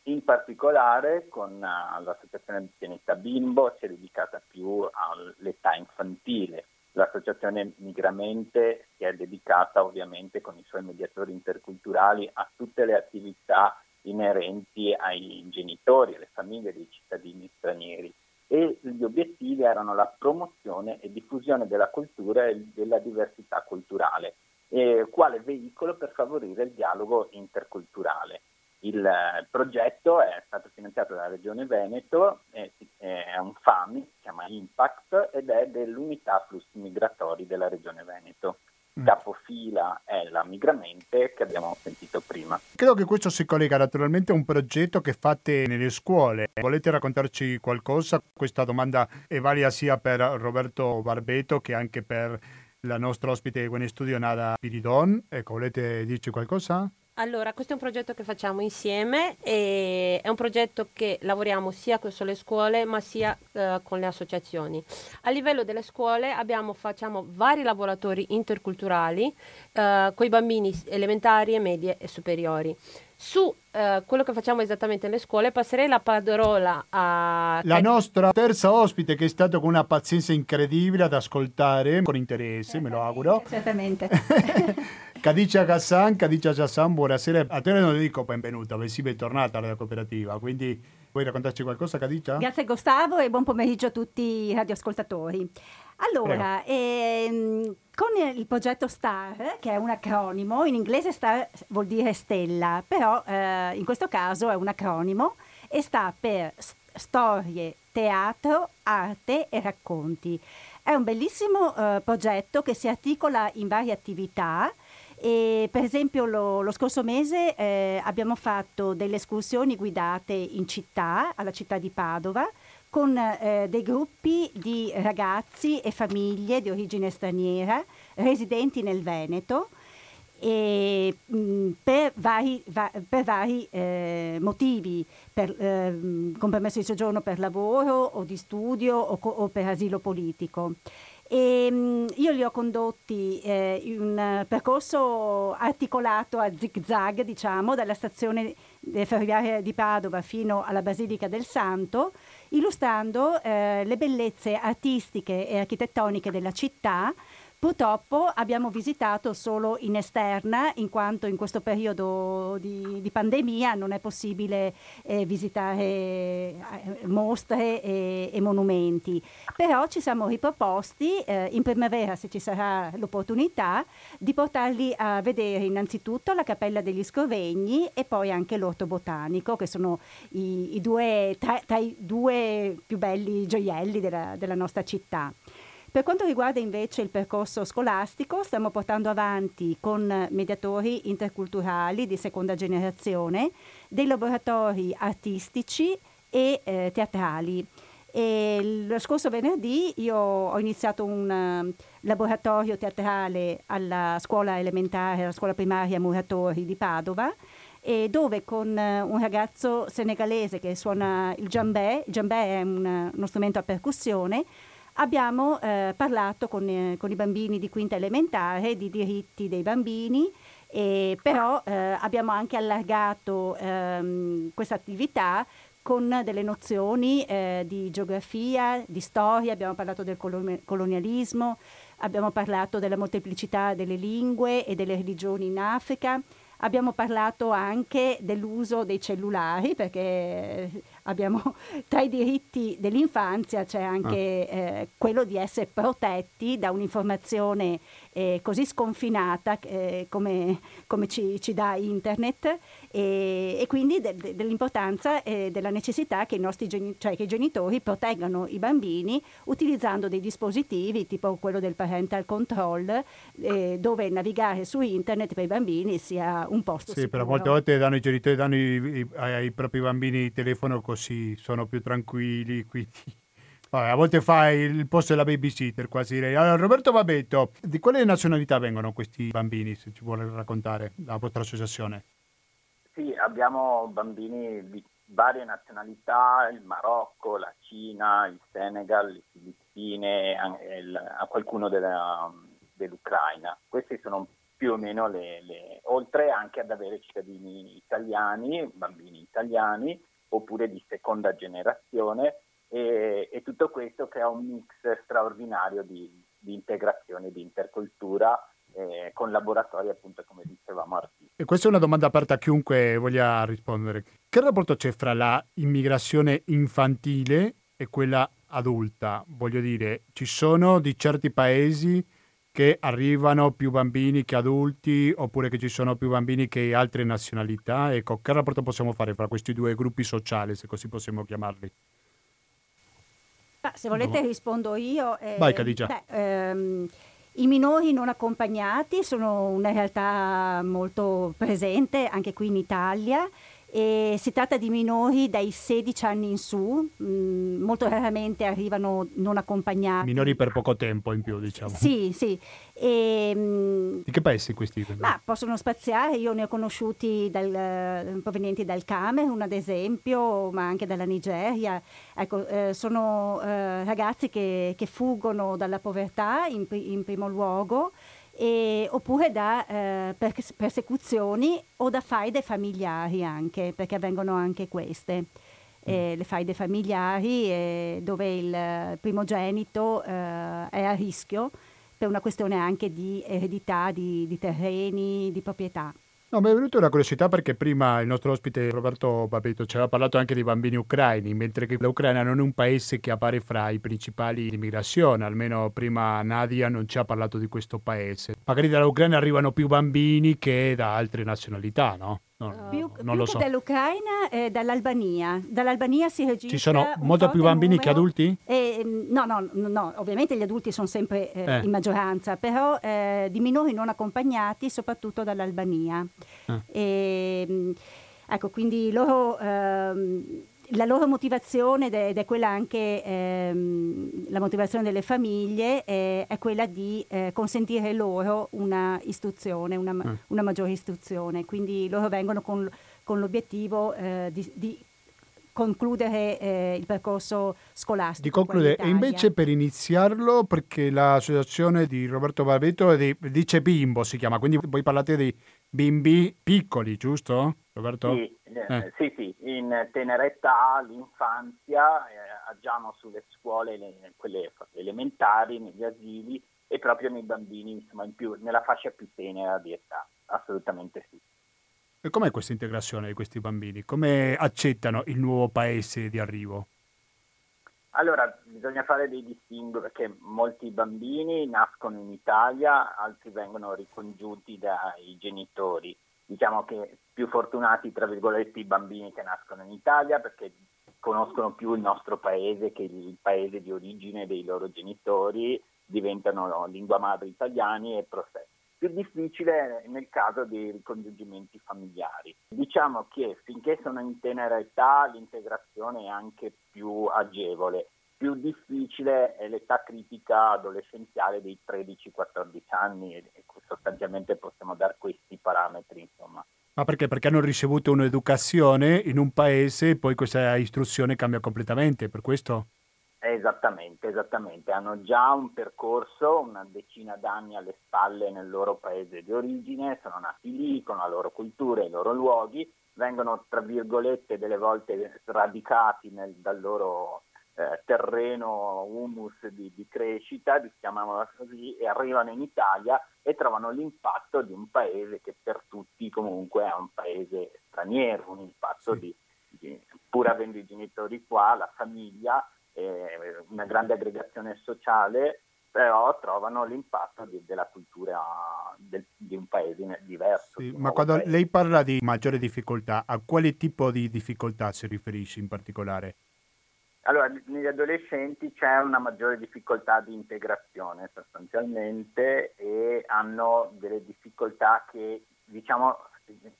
In particolare con uh, l'associazione Pianeta Bimbo si è dedicata più all'età infantile. L'associazione Migramente si è dedicata ovviamente con i suoi mediatori interculturali a tutte le attività inerenti ai genitori, alle famiglie dei cittadini stranieri e gli obiettivi erano la promozione e diffusione della cultura e della diversità culturale, eh, quale veicolo per favorire il dialogo interculturale. Il eh, progetto è stato finanziato dalla Regione Veneto, è, è un FAMI, si chiama Impact ed è dell'unità flussi migratori della Regione Veneto. Capofila è la Migramente che abbiamo sentito prima. Credo che questo si collega naturalmente a un progetto che fate nelle scuole. Volete raccontarci qualcosa? Questa domanda è valida sia per Roberto Barbeto che anche per la nostra ospite Gwen Studio Nada Piridon. Ecco, volete dirci qualcosa? Allora, questo è un progetto che facciamo insieme e è un progetto che lavoriamo sia con le scuole ma sia uh, con le associazioni. A livello delle scuole abbiamo, facciamo vari laboratori interculturali uh, con i bambini elementari, medie e superiori. Su uh, quello che facciamo esattamente nelle scuole passerei la parola a... La nostra terza ospite che è stata con una pazienza incredibile ad ascoltare con interesse, me lo auguro. Certamente. Cadicia Gassan, Cadicia Gassan, buonasera. A te non dico benvenuta, bensì bentornata alla cooperativa. Quindi vuoi raccontarci qualcosa, Cadicia? Grazie Gustavo e buon pomeriggio a tutti i radioascoltatori. Allora, ehm, con il progetto STAR, che è un acronimo, in inglese STAR vuol dire stella, però eh, in questo caso è un acronimo e sta per storie, teatro, arte e racconti. È un bellissimo eh, progetto che si articola in varie attività e per esempio lo, lo scorso mese eh, abbiamo fatto delle escursioni guidate in città, alla città di Padova, con eh, dei gruppi di ragazzi e famiglie di origine straniera residenti nel Veneto e, mh, per vari, va, per vari eh, motivi, per, eh, con permesso di soggiorno per lavoro o di studio o, o per asilo politico. E, mm, io li ho condotti eh, in un percorso articolato a zig-zag, diciamo, dalla stazione ferroviaria di Padova fino alla Basilica del Santo, illustrando eh, le bellezze artistiche e architettoniche della città Purtroppo abbiamo visitato solo in esterna, in quanto in questo periodo di, di pandemia non è possibile eh, visitare eh, mostre e, e, monumenti. Però ci siamo riproposti eh, in primavera, se ci sarà l'opportunità, di portarli a vedere innanzitutto la Cappella degli Scrovegni e poi anche l'Orto Botanico, che sono i, i due, tra, tra, i due più belli gioielli della, della nostra città. Per quanto riguarda invece il percorso scolastico, stiamo portando avanti con mediatori interculturali di seconda generazione dei laboratori artistici e eh, teatrali. E lo scorso venerdì io ho iniziato un uh, laboratorio teatrale alla scuola elementare, alla scuola primaria Muratori di Padova, dove con uh, un ragazzo senegalese che suona il jambè, il jambè è un, uno strumento a percussione, abbiamo eh, parlato con, eh, con, i bambini di quinta elementare di diritti dei bambini, e però eh, abbiamo anche allargato ehm, questa attività con delle nozioni eh, di geografia, di storia, abbiamo parlato del colonialismo, abbiamo parlato della molteplicità delle lingue e delle religioni in Africa, abbiamo parlato anche dell'uso dei cellulari perché abbiamo tra i diritti dell'infanzia c'è anche ah. eh, quello di essere protetti da un'informazione eh, così sconfinata eh, come, come ci, ci, dà internet e, e quindi de, de, dell'importanza e della necessità che i nostri cioè che i genitori proteggano i bambini utilizzando dei dispositivi tipo quello del parental control eh, dove navigare su internet per i bambini sia un posto sì, sicuro. però molte volte danno i genitori danno i, i, ai propri bambini il telefono così sono più tranquilli quindi Vabbè, a volte fai il posto della babysitter, quasi direi. Allora, Roberto Babetto, di quale nazionalità vengono questi bambini, se ci vuole raccontare la vostra associazione? Sì, abbiamo bambini di varie nazionalità, il Marocco, la Cina, il Senegal, le Filippine, il, a qualcuno della, dell'Ucraina. Questi sono più o meno le, le, oltre anche ad avere cittadini italiani, bambini italiani, oppure di seconda generazione, e, e tutto questo crea un mix straordinario di, di integrazione, di intercultura eh, con laboratori appunto come dicevamo artistici. E questa è una domanda aperta a chiunque voglia rispondere. Che rapporto c'è fra la immigrazione infantile e quella adulta? Voglio dire, ci sono di certi paesi che arrivano più bambini che adulti oppure che ci sono più bambini che altre nazionalità? Ecco, che rapporto possiamo fare fra questi due gruppi sociali, se così possiamo chiamarli? Se volete no. rispondo io. Eh, Vai Cadigia. Beh, ehm, i minori non accompagnati sono una realtà molto presente anche qui in Italia e si tratta di minori dai 16 anni in su, mh, mm, molto raramente arrivano non accompagnati. Minori per poco tempo in più, diciamo. Sì, sì. E, mh, mm, di che paesi questi? Ma possono spaziare, io ne ho conosciuti dal, provenienti dal Camerun ad esempio, ma anche dalla Nigeria. Ecco, eh, sono eh, ragazzi che, che, fuggono dalla povertà in, in primo luogo e, oppure da eh, persecuzioni o da faide familiari anche, perché avvengono anche queste. Eh, le faide familiari eh, dove il primogenito eh, è a rischio per una questione anche di eredità di, di terreni, di proprietà. No, mi è venuta una curiosità perché prima il nostro ospite Roberto Babetto ci aveva parlato anche di bambini ucraini, mentre che l'Ucraina non è un paese che appare fra i principali di migrazione, almeno prima Nadia non ci ha parlato di questo paese. Magari dall'Ucraina arrivano più bambini che da altre nazionalità, no? No, uh, più, non più lo so. dall'Ucraina e dall'Albania. Dall'Albania si registra. Ci sono molto più bambini numero, che adulti? Eh, no, no, no, ovviamente gli adulti sono sempre eh, eh. in maggioranza, però eh, di minori non accompagnati, soprattutto dall'Albania. Ah. E, ehm, ecco, quindi loro ehm, la loro motivazione, ed è quella anche ehm, la motivazione delle famiglie, è, è quella di eh, consentire loro una istruzione, una, mm. una, maggiore istruzione. Quindi loro vengono con, con l'obiettivo eh, di, di, concludere eh, il percorso scolastico. Di concludere, e invece per iniziarlo, perché l'associazione di Roberto Barbeto dice bimbo si chiama, quindi voi parlate di bimbi piccoli, giusto Roberto? Sì, eh. eh. sì, sì, in tenera età, l'infanzia, eh, agiamo sulle scuole, le, quelle elementari, negli asili e proprio nei bambini, insomma, più, nella fascia più tenera di età, assolutamente sì. E com'è questa integrazione di questi bambini? Come accettano il nuovo paese di arrivo? Allora, bisogna fare dei distinguo perché molti bambini nascono in Italia, altri vengono ricongiunti dai genitori. Diciamo che più fortunati, tra virgolette, i bambini che nascono in Italia perché conoscono più il nostro paese che il paese di origine dei loro genitori, diventano lingua madre italiani e proseguono più difficile nel caso dei ricongiungimenti familiari. Diciamo che finché sono in tenera età l'integrazione è anche più agevole, più difficile è l'età critica adolescenziale dei 13-14 anni e sostanzialmente possiamo dare questi parametri. Insomma. Ma perché? Perché hanno ricevuto un'educazione in un paese e poi questa istruzione cambia completamente, per questo? Esattamente, esattamente. Hanno già un percorso, una decina d'anni alle spalle nel loro paese di origine, sono nati lì con la loro cultura e i loro luoghi, vengono tra virgolette delle volte sradicati nel, dal loro eh, terreno humus di, di crescita, chiamiamola così, e arrivano in Italia e trovano l'impatto di un paese che per tutti comunque è un paese straniero, un impatto di, di, pur avendo i genitori qua, la famiglia, eh, una grande aggregazione sociale, però trovano l'impatto di, della cultura del, di un paese diverso. Sì, ma quando paese. lei parla di maggiore difficoltà, a quale tipo di difficoltà si riferisce in particolare? Allora, negli adolescenti c'è una maggiore difficoltà di integrazione sostanzialmente e hanno delle difficoltà che diciamo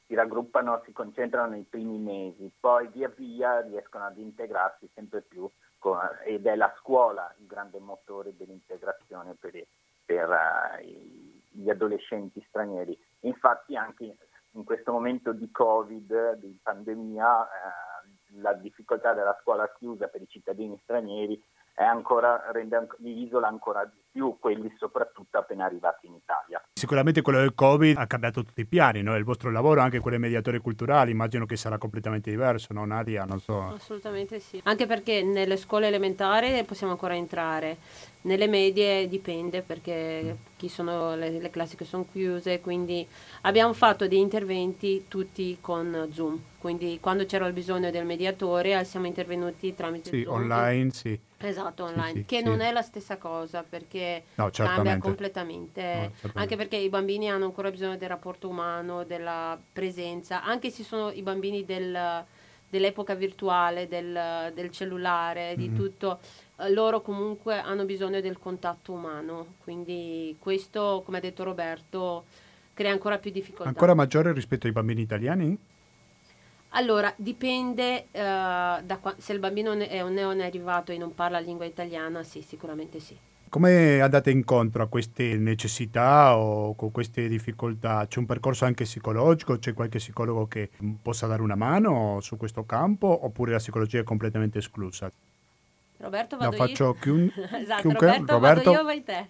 si raggruppano, si concentrano nei primi mesi, poi via via riescono ad integrarsi sempre più con, ed è la scuola il grande motore dell'integrazione per, per uh, gli adolescenti stranieri. Infatti anche in questo momento di Covid, di pandemia, uh, la difficoltà della scuola chiusa per i cittadini stranieri ancora, rende, li isola ancora di più, quelli soprattutto appena arrivati in Italia. Sicuramente quello del Covid ha cambiato tutti i piani, no? il vostro lavoro, anche quello dei mediatori culturali, immagino che sarà completamente diverso, no Nadia? Non so. Assolutamente sì, anche perché nelle scuole elementari possiamo ancora entrare, nelle medie dipende perché chi sono le, le classi che sono chiuse, quindi abbiamo fatto dei interventi tutti con Zoom, quindi quando c'era il bisogno del mediatore siamo intervenuti tramite sì, Zoom. online, sì. Esatto, online, sì, sì, che sì. non è la stessa cosa perché no, cambia completamente, no, anche perché i bambini hanno ancora bisogno del rapporto umano, della presenza, anche se sono i bambini del, dell'epoca virtuale, del, del cellulare, mm-hmm. di tutto, eh, loro comunque hanno bisogno del contatto umano, quindi questo, come ha detto Roberto, crea ancora più difficoltà. Ancora maggiore rispetto ai bambini italiani? Allora, dipende uh, da qua- se il bambino è un neonarrivato e non parla lingua italiana, sì, sicuramente sì. Come andate incontro a queste necessità o con queste difficoltà? C'è un percorso anche psicologico? C'è qualche psicologo che possa dare una mano su questo campo oppure la psicologia è completamente esclusa? Roberto, vado no, faccio chiun- esatto, chiunque. Roberto, Roberto, vado io, vai te.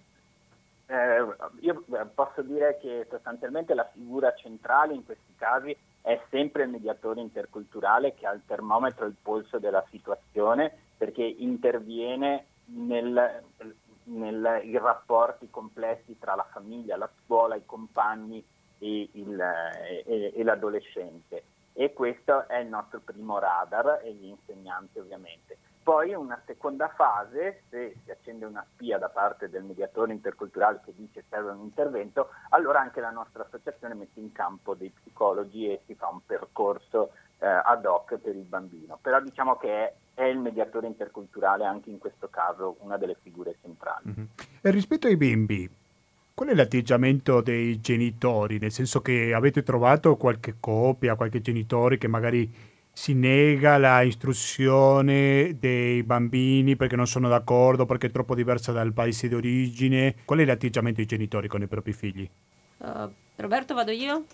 Eh, io posso dire che sostanzialmente la figura centrale in questi casi è sempre il mediatore interculturale che ha il termometro il polso della situazione perché interviene nel, nei rapporti complessi tra la famiglia, la scuola, i compagni e, il, e, e l'adolescente. E questo è il nostro primo radar e gli insegnanti ovviamente. Poi una seconda fase, se si accende una spia da parte del mediatore interculturale che dice serve un intervento, allora anche la nostra associazione mette in campo dei psicologi e si fa un percorso eh, ad hoc per il bambino. Però diciamo che è, è, il mediatore interculturale anche in questo caso una delle figure centrali. Mm-hmm. E rispetto ai bimbi, qual è l'atteggiamento dei genitori? Nel senso che avete trovato qualche coppia, qualche genitore che magari si nega la istruzione dei bambini perché non sono d'accordo, perché è troppo diversa dal paese d'origine. Qual è l'atteggiamento dei genitori con i propri figli? Uh, Roberto, vado io?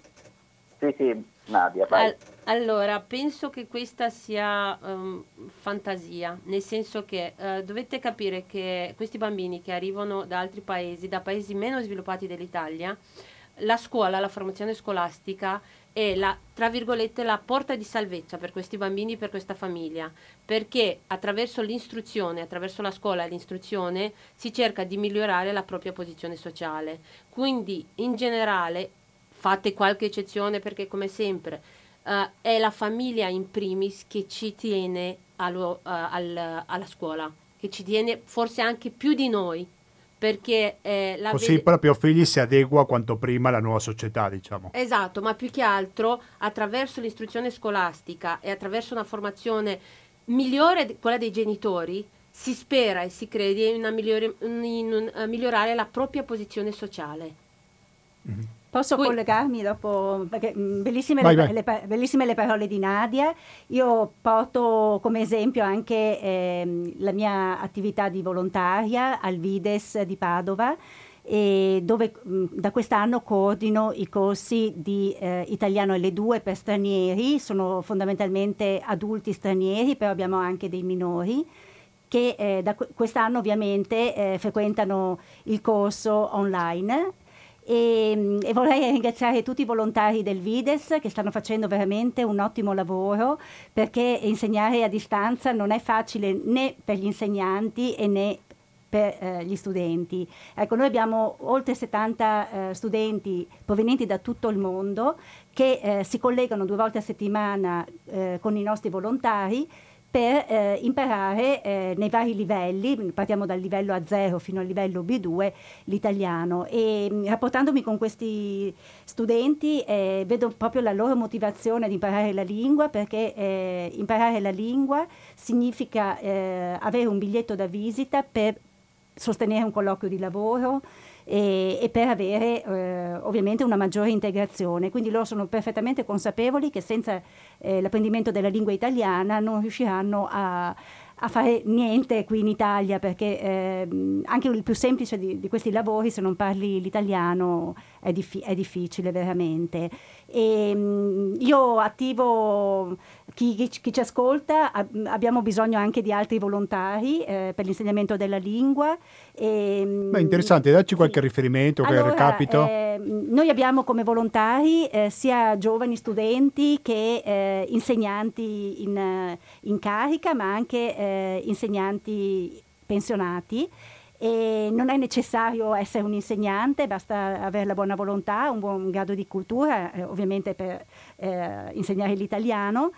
Sì, sì, Nadia, vai. All- allora, penso che questa sia um, fantasia, nel senso che uh, dovete capire che questi bambini che arrivano da altri paesi, da paesi meno sviluppati dell'Italia, la scuola, la formazione scolastica è la, tra virgolette, la porta di salvezza per questi bambini, per questa famiglia, perché attraverso l'istruzione, attraverso la scuola e l'istruzione si cerca di migliorare la propria posizione sociale. Quindi in generale, fate qualche eccezione perché come sempre uh, è la famiglia in primis che ci tiene allo, uh, al, alla scuola, che ci tiene forse anche più di noi perché eh, la così vede... il proprio figlio si adegua quanto prima alla nuova società diciamo esatto ma più che altro attraverso l'istruzione scolastica e attraverso una formazione migliore di quella dei genitori si spera e si crede in, migliore, in un, migliorare la propria posizione sociale mm-hmm. Posso Qui... collegarmi dopo? Perché mm, bellissime, vai, le, vai. Le, bellissime, le, parole di Nadia. Io porto come esempio anche eh, la mia attività di volontaria al Vides di Padova. dove mh, mm, da quest'anno coordino i corsi di eh, italiano L2 per stranieri, sono fondamentalmente adulti stranieri, però abbiamo anche dei minori che eh, da quest'anno ovviamente eh, frequentano il corso online e, e, vorrei ringraziare tutti i volontari del Vides che stanno facendo veramente un ottimo lavoro perché insegnare a distanza non è facile né per gli insegnanti né per eh, gli studenti. Ecco, noi abbiamo oltre 70 eh, studenti provenienti da tutto il mondo che eh, si collegano due volte a settimana eh, con i nostri volontari per eh, imparare eh, nei vari livelli, partiamo dal livello A0 fino al livello B2, l'italiano. E mm, rapportandomi con questi studenti eh, vedo proprio la loro motivazione ad imparare la lingua, perché eh, imparare la lingua significa eh, avere un biglietto da visita per sostenere un colloquio di lavoro, e, e per avere eh, ovviamente una maggiore integrazione. Quindi loro sono perfettamente consapevoli che senza eh, l'apprendimento della lingua italiana non riusciranno a, a fare niente qui in Italia perché eh, anche il più semplice di, di, questi lavori se non parli l'italiano è, diffi- è difficile veramente. E, mh, io attivo chi, chi, chi, ci ascolta, ab- abbiamo bisogno anche di altri volontari eh, per l'insegnamento della lingua. E, Beh, interessante, dacci qualche sì. riferimento, qualche allora, recapito. Eh, noi abbiamo come volontari eh, sia giovani studenti che eh, insegnanti in, in, carica, ma anche eh, insegnanti pensionati e non è necessario essere un insegnante, basta avere la buona volontà, un buon grado di cultura, eh, ovviamente per eh, insegnare l'italiano.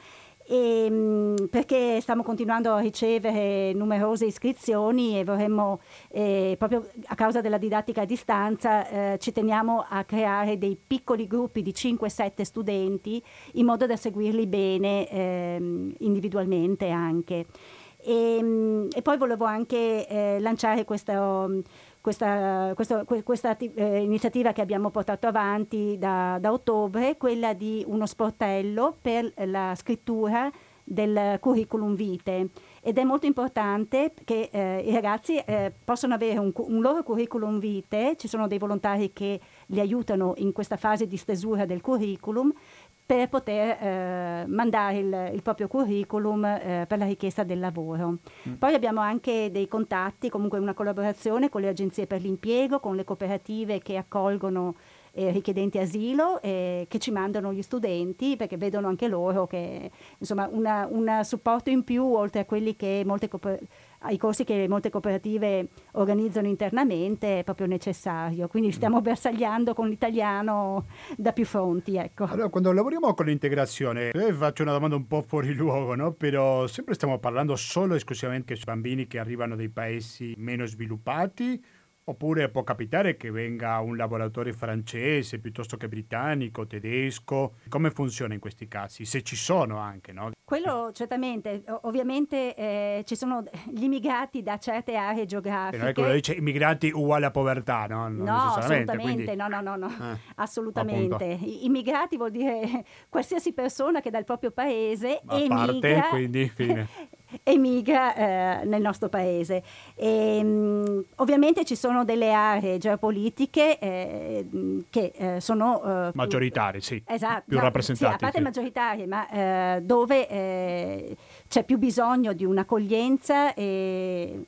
E, ehm, perché stiamo continuando a ricevere numerose iscrizioni e vorremmo, eh, proprio a causa della didattica a distanza, eh, ci teniamo a creare dei piccoli gruppi di 5-7 studenti in modo da seguirli bene eh, individualmente anche. E, ehm, e poi volevo anche eh, lanciare questo, questa, questa, questa eh, iniziativa che abbiamo portato avanti da, da, ottobre, quella di uno sportello per la scrittura del curriculum vitae. Ed è molto importante che eh, i ragazzi eh, possano avere un, un, loro curriculum vitae, ci sono dei volontari che li aiutano in questa fase di stesura del curriculum per poter eh, mandare il, il, proprio curriculum eh, per la richiesta del lavoro. Mm. Poi abbiamo anche dei contatti, comunque una collaborazione con le agenzie per l'impiego, con le cooperative che accolgono eh, richiedenti asilo eh, che ci mandano gli studenti perché vedono anche loro che insomma un supporto in più oltre a quelli che molte cooperative ai corsi che molte cooperative organizzano internamente è proprio necessario. Quindi stiamo bersagliando con l'italiano da più fronti. Ecco. Allora, quando lavoriamo con l'integrazione, eh, faccio una domanda un po' fuori luogo, no? però sempre stiamo parlando solo e esclusivamente su bambini che arrivano dai paesi meno sviluppati Oppure può capitare che venga un lavoratore francese piuttosto che britannico, tedesco. Come funziona in questi casi? Se ci sono anche, no? Quello certamente, ovviamente eh, ci sono gli immigrati da certe aree geografiche. Non è quello dice immigrati uguale a povertà, no? Non no, assolutamente, quindi... no, no, no, no. Eh, assolutamente. Appunto. Immigrati vuol dire qualsiasi persona che dal proprio paese a emigra. Parte, quindi fine. emigra eh, nel nostro paese. E, mh, mm, ovviamente ci sono delle aree geopolitiche eh, che eh, sono... Eh, maggioritarie, sì. Esatto. Più no, rappresentate. Sì, a parte sì. maggioritarie, ma eh, dove eh, c'è più bisogno di un'accoglienza e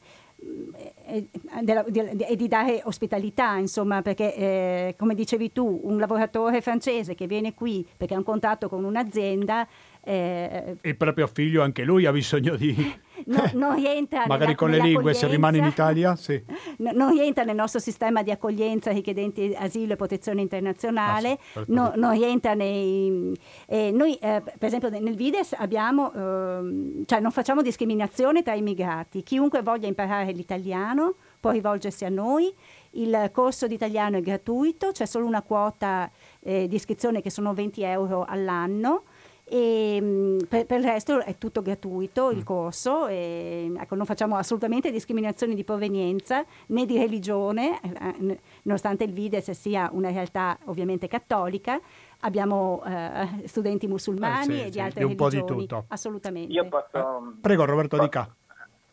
e, di dare ospitalità, insomma, perché eh, come dicevi tu, un lavoratore francese che viene qui perché ha un contatto con un'azienda eh, il proprio figlio, anche lui ha bisogno di... No, non rientra Magari con le lingue, se rimane in Italia, sì. No, non rientra nel nostro sistema di accoglienza richiedenti asilo e protezione internazionale, ah, sì, no, non rientra nei... Eh, noi, eh, per esempio, nel Vides abbiamo... Eh, cioè non facciamo discriminazione tra immigrati. Chiunque voglia imparare l'italiano può rivolgersi a noi. Il corso di italiano è gratuito, c'è solo una quota eh, di iscrizione che sono 20 euro all'anno e mm, per, per, il resto è tutto gratuito il mm. corso e, ecco, non facciamo assolutamente discriminazioni di provenienza né di religione eh, nonostante il Vides sia una realtà ovviamente cattolica abbiamo eh, studenti musulmani eh sì, e di sì, altre di un religioni po' di tutto. assolutamente io posso, eh, prego Roberto posso, Dica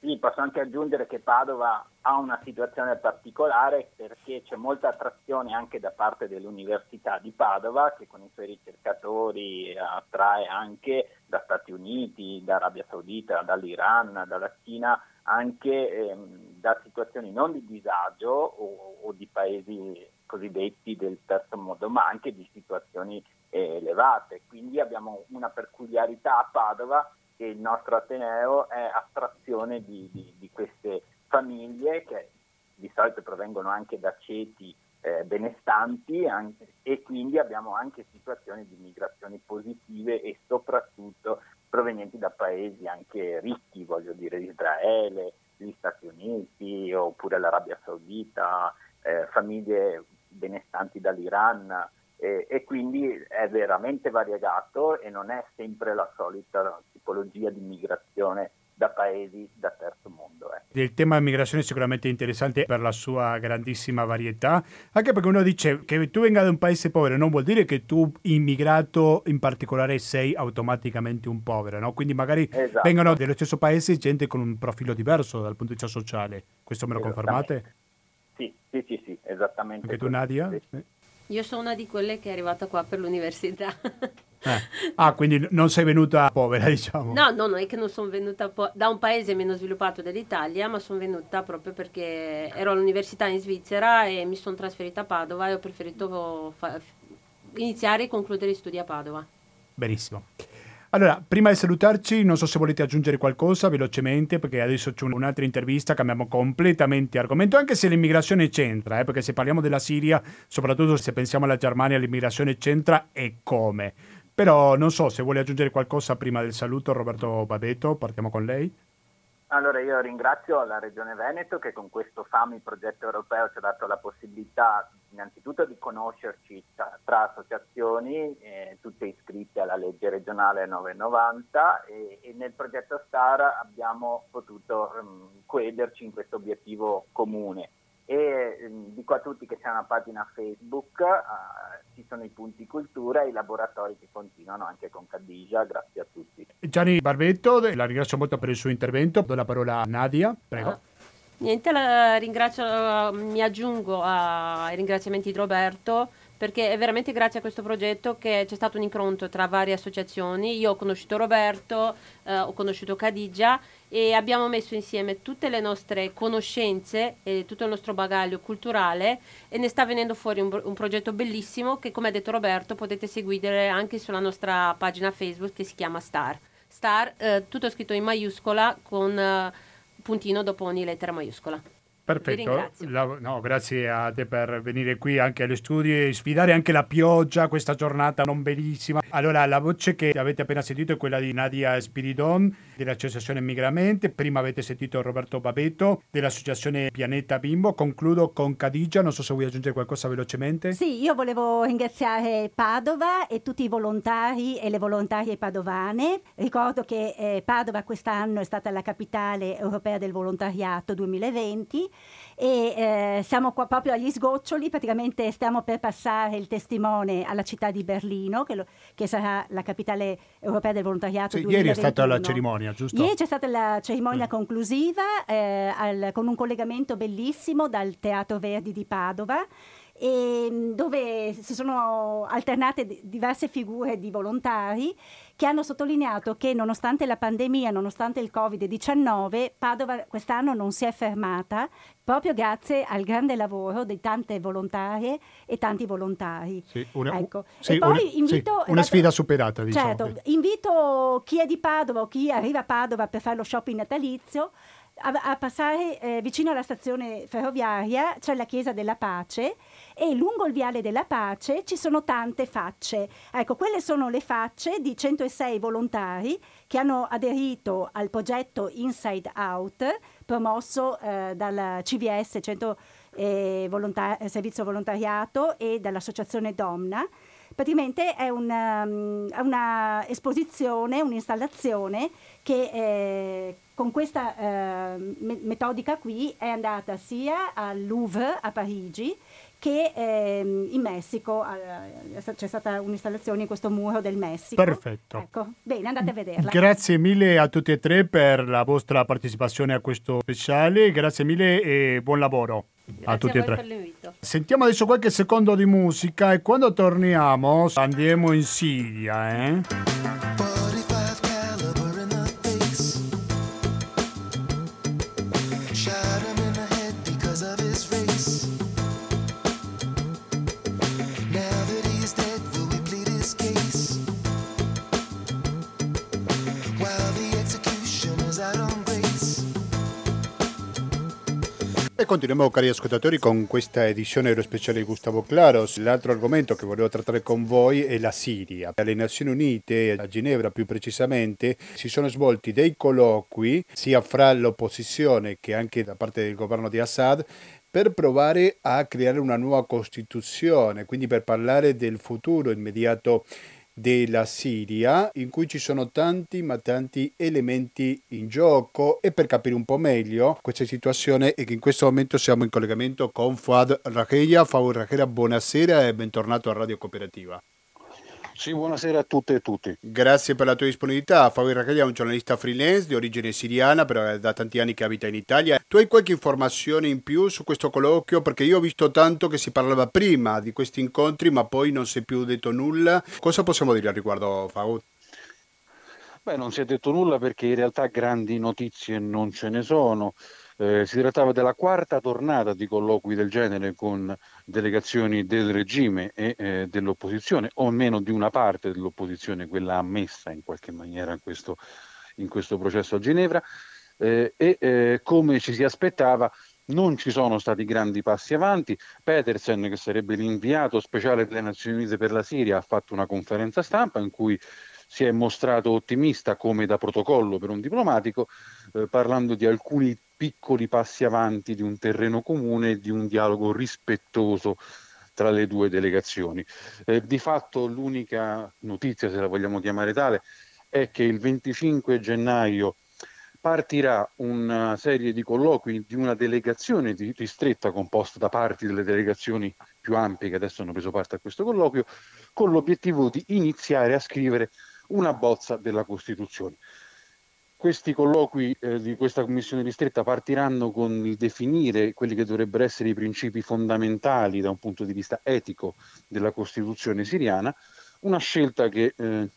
sì, posso anche aggiungere che Padova ha una situazione particolare perché c'è molta attrazione anche da parte dell'Università di Padova che con i suoi ricercatori attrae anche da Stati Uniti, da Arabia Saudita, dall'Iran, dalla Cina, anche ehm, da situazioni non di disagio o, o, di paesi cosiddetti del terzo mondo, ma anche di situazioni eh, elevate. Quindi abbiamo una peculiarità a Padova che il nostro Ateneo è attrazione di, di, di queste famiglie che di solito provengono anche da ceti eh, benestanti anche, e quindi abbiamo anche situazioni di migrazioni positive e soprattutto provenienti da paesi anche ricchi, voglio dire Israele, gli Stati Uniti oppure l'Arabia Saudita, eh, famiglie benestanti dall'Iran e, e, quindi è veramente variegato e non è sempre la solita tipologia di migrazione da paesi da terzo mondo. Eh. Il tema immigrazione è sicuramente interessante per la sua grandissima varietà, anche perché uno dice che tu venga da un paese povero non vuol dire che tu immigrato in particolare sei automaticamente un povero, no? quindi magari esatto. vengono dello stesso paese gente con un profilo diverso dal punto di vista sociale. Questo me lo confermate? Sì, sì, sì, sì esattamente. Anche tu Nadia? Sì. Io sono una di quelle che è arrivata qua per l'università. Eh. Ah, quindi non sei venuta povera, diciamo? No, no, non è che non sono venuta po- da un paese meno sviluppato dell'Italia, ma sono venuta proprio perché ero all'università in Svizzera e mi sono trasferita a Padova e ho preferito fa- iniziare e concludere gli studi a Padova. Benissimo. Allora, prima di salutarci, non so se volete aggiungere qualcosa velocemente, perché adesso c'è un'altra intervista, cambiamo completamente argomento, anche se l'immigrazione c'entra, eh, perché se parliamo della Siria, soprattutto se pensiamo alla Germania, l'immigrazione c'entra e come. Però non so se vuole aggiungere qualcosa prima del saluto, Roberto Babetto, partiamo con lei. Allora io ringrazio la Regione Veneto che con questo FAMI progetto europeo ci ha dato la possibilità innanzitutto di conoscerci tra, tra associazioni, eh, tutte iscritte alla legge regionale 990 e, e nel progetto STAR abbiamo potuto um, coederci in questo obiettivo comune. E um, dico a tutti che c'è una pagina Facebook, uh, ci sono i punti cultura e i laboratori che continuano anche con Cadigia, grazie a tutti. Gianni Barbetto, la ringrazio molto per il suo intervento, do la parola a Nadia, prego. Uh. Niente, la ringrazio, mi aggiungo ai ringraziamenti di Roberto perché è veramente grazie a questo progetto che c'è stato un incontro tra varie associazioni. Io ho conosciuto Roberto, eh, ho conosciuto Cadigia e abbiamo messo insieme tutte le nostre conoscenze e tutto il nostro bagaglio culturale e ne sta venendo fuori un, un progetto bellissimo che come ha detto Roberto potete seguire anche sulla nostra pagina Facebook che si chiama Star. Star, eh, tutto scritto in maiuscola con eh, puntino dopo ogni lettera maiuscola. Perfetto, la, no, grazie a te per venire qui anche allo studio e sfidare anche la pioggia questa giornata non bellissima. Allora, la voce che avete appena sentito è quella di Nadia Spiridon dell'Associazione Migramente, prima avete sentito Roberto Babetto dell'Associazione Pianeta Bimbo, concludo con Cadigia, non so se vuoi aggiungere qualcosa velocemente. Sì, io volevo ringraziare Padova e tutti i volontari e le volontarie padovane. Ricordo che eh, Padova quest'anno è stata la capitale europea del volontariato 2020 e eh, siamo qua proprio agli sgoccioli, praticamente stiamo per passare il testimone alla città di Berlino, che, lo, che sarà la capitale europea del volontariato. Sì, ieri è stata la cerimonia, giusto? Ieri c'è stata la cerimonia mm. conclusiva eh, al, con un collegamento bellissimo dal Teatro Verdi di Padova dove si sono alternate diverse figure di volontari che hanno sottolineato che nonostante la pandemia, nonostante il Covid-19, Padova quest'anno non si è fermata proprio grazie al grande lavoro di tante volontarie e tanti volontari. Sì, una, ecco. sì, una, invito, sì, una sfida superata, diciamo. Certo, invito chi è di Padova o chi arriva a Padova per fare lo shopping natalizio a, a passare eh, vicino alla stazione ferroviaria c'è la Chiesa della Pace e lungo il Viale della Pace ci sono tante facce. Ecco, quelle sono le facce di 106 volontari che hanno aderito al progetto Inside Out promosso eh, dal CVS, Centro eh, Volontar- Servizio Volontariato e dall'Associazione Domna praticamente è una, um, una un'installazione che eh, con questa eh, metodica qui è andata sia al Louvre a Parigi che ehm, in Messico eh, c'è stata un'installazione in questo muro del Messico. Perfetto. Ecco, bene, andate a vederla. Grazie mille a tutti e tre per la vostra partecipazione a questo speciale, grazie mille e buon lavoro. Grazie a tutti a e tre. Sentiamo adesso qualche secondo di musica e quando torniamo andiamo in Siria, eh? E continuiamo cari ascoltatori con questa edizione aerospeciale di Gustavo Claros. L'altro argomento che volevo trattare con voi è la Siria. Alle Nazioni Unite, a Ginevra più precisamente, si sono svolti dei colloqui sia fra l'opposizione che anche da parte del governo di Assad per provare a creare una nuova Costituzione, quindi per parlare del futuro immediato della Siria in cui ci sono tanti ma tanti elementi in gioco e per capire un po' meglio questa situazione e che in questo momento siamo in collegamento con Fuad Racheia. Fuad Racheia, buonasera e bentornato a Radio Cooperativa. Sì, buonasera a tutte e tutti. Grazie per la tua disponibilità. Fabio Racaglia è un giornalista freelance di origine siriana, però da tanti anni che abita in Italia. Tu hai qualche informazione in più su questo colloquio? Perché io ho visto tanto che si parlava prima di questi incontri, ma poi non si è più detto nulla. Cosa possiamo dire al riguardo, Fabio? Beh, non si è detto nulla perché in realtà grandi notizie non ce ne sono. Eh, si trattava della quarta tornata di colloqui del genere con delegazioni del regime e eh, dell'opposizione, o almeno di una parte dell'opposizione, quella ammessa in qualche maniera in questo, in questo processo a Ginevra, eh, e eh, come ci si aspettava non ci sono stati grandi passi avanti. Petersen, che sarebbe l'inviato speciale delle Nazioni Unite per la Siria, ha fatto una conferenza stampa in cui si è mostrato ottimista come da protocollo per un diplomatico, eh, parlando di alcuni piccoli passi avanti di un terreno comune e di un dialogo rispettoso tra le due delegazioni. Eh, di fatto l'unica notizia, se la vogliamo chiamare tale, è che il 25 gennaio partirà una serie di colloqui di una delegazione ristretta composta da parti delle delegazioni più ampie che adesso hanno preso parte a questo colloquio, con l'obiettivo di iniziare a scrivere una bozza della Costituzione. Questi colloqui eh, di questa commissione ristretta partiranno con il definire quelli che dovrebbero essere i principi fondamentali da un punto di vista etico della Costituzione siriana, una scelta che eh,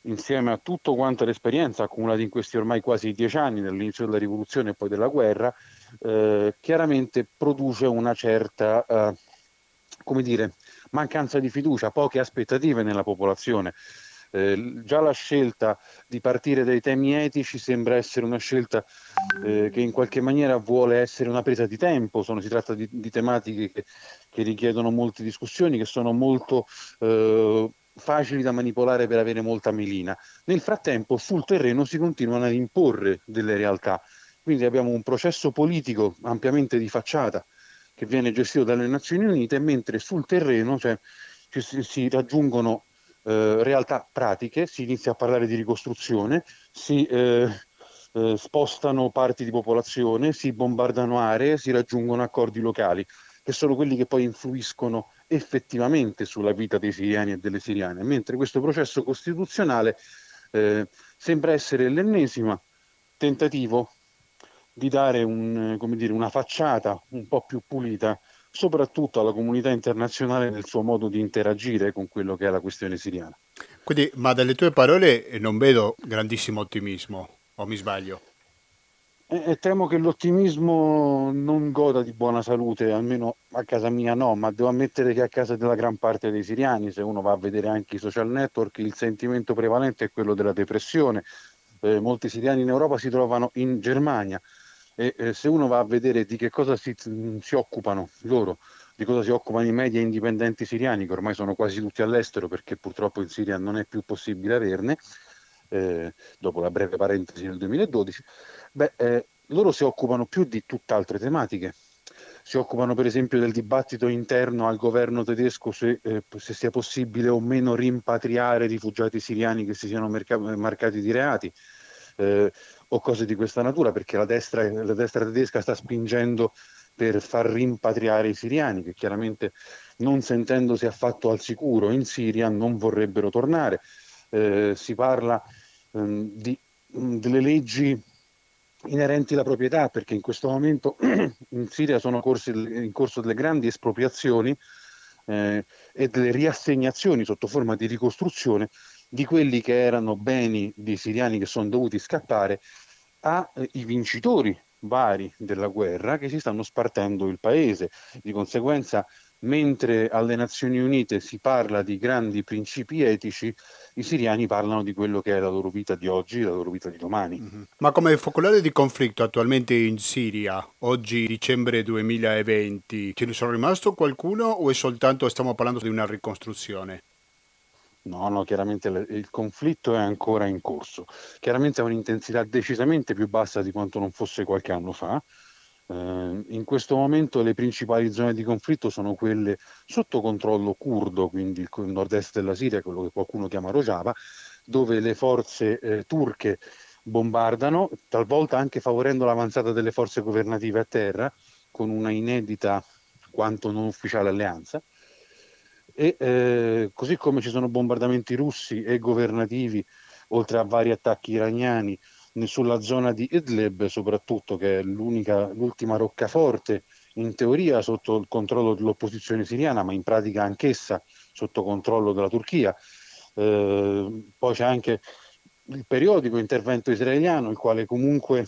insieme a tutto quanto l'esperienza accumulata in questi ormai quasi dieci anni, dall'inizio della rivoluzione e poi della guerra, eh, chiaramente produce una certa, eh, come dire, mancanza di fiducia, poche aspettative nella popolazione. Eh, già la scelta di partire dai temi etici sembra essere una scelta eh, che in qualche maniera vuole essere una presa di tempo, Sono, si tratta di, di tematiche che, che, richiedono molte discussioni, che sono molto eh, facili da manipolare per avere molta melina. Nel frattempo sul terreno si continuano ad imporre delle realtà, quindi abbiamo un processo politico ampiamente di facciata che viene gestito dalle Nazioni Unite, mentre sul terreno cioè, si, si raggiungono eh, realtà pratiche, si inizia a parlare di ricostruzione, si eh, eh, spostano parti di popolazione, si bombardano aree, si raggiungono accordi locali, che sono quelli che poi influiscono effettivamente sulla vita dei siriani e delle siriane, mentre questo processo costituzionale eh, sembra essere l'ennesimo tentativo di dare un, dire, una facciata un po' più pulita soprattutto alla comunità internazionale nel suo modo di interagire con quello che è la questione siriana. Quindi, ma dalle tue parole non vedo grandissimo ottimismo, o mi sbaglio? E, e temo che l'ottimismo non goda di buona salute, almeno a casa mia no, ma devo ammettere che a casa della gran parte dei siriani, se uno va a vedere anche i social network, il sentimento prevalente è quello della depressione. Eh, molti siriani in Europa si trovano in Germania, e eh, se uno va a vedere di che cosa si, si, occupano loro, di cosa si occupano i media indipendenti siriani, che ormai sono quasi tutti all'estero perché purtroppo in Siria non è più possibile averne, eh, dopo la breve parentesi nel 2012, beh, eh, loro si occupano più di tutt'altre tematiche. Si occupano per esempio del dibattito interno al governo tedesco se, eh, se sia possibile o meno rimpatriare rifugiati siriani che si siano merca- marcati di reati. Eh, o cose di questa natura, perché la destra, la destra tedesca sta spingendo per far rimpatriare i siriani, che chiaramente non sentendosi affatto al sicuro in Siria non vorrebbero tornare. Eh, si parla ehm, di, delle leggi inerenti alla proprietà, perché in questo momento in Siria sono corsi, in corso delle grandi espropriazioni eh, e delle riassegnazioni sotto forma di ricostruzione di quelli che erano beni di siriani che sono dovuti scappare ai eh, vincitori vari della guerra che si stanno spartendo il paese. Di conseguenza mentre alle Nazioni Unite si parla di grandi principi etici, i siriani parlano di quello che è la loro vita di oggi, la loro vita di domani. Mm-hmm. Ma come focolare di conflitto attualmente in Siria, oggi dicembre 2020, ce ne sono rimasto qualcuno o è soltanto stiamo parlando di una ricostruzione? No, no, chiaramente il conflitto è ancora in corso. Chiaramente ha un'intensità decisamente più bassa di quanto non fosse qualche anno fa, eh, in questo momento le principali zone di conflitto sono quelle sotto controllo curdo, quindi il nord-est della Siria, quello che qualcuno chiama Rojava, dove le forze eh, turche bombardano, talvolta anche favorendo l'avanzata delle forze governative a terra, con una inedita quanto non ufficiale alleanza. E eh, così come ci sono bombardamenti russi e governativi, oltre a vari attacchi iraniani, sulla zona di Idlib soprattutto, che è l'ultima roccaforte in teoria sotto il controllo dell'opposizione siriana, ma in pratica anch'essa sotto controllo della Turchia. Eh, poi c'è anche il periodico intervento israeliano, il quale comunque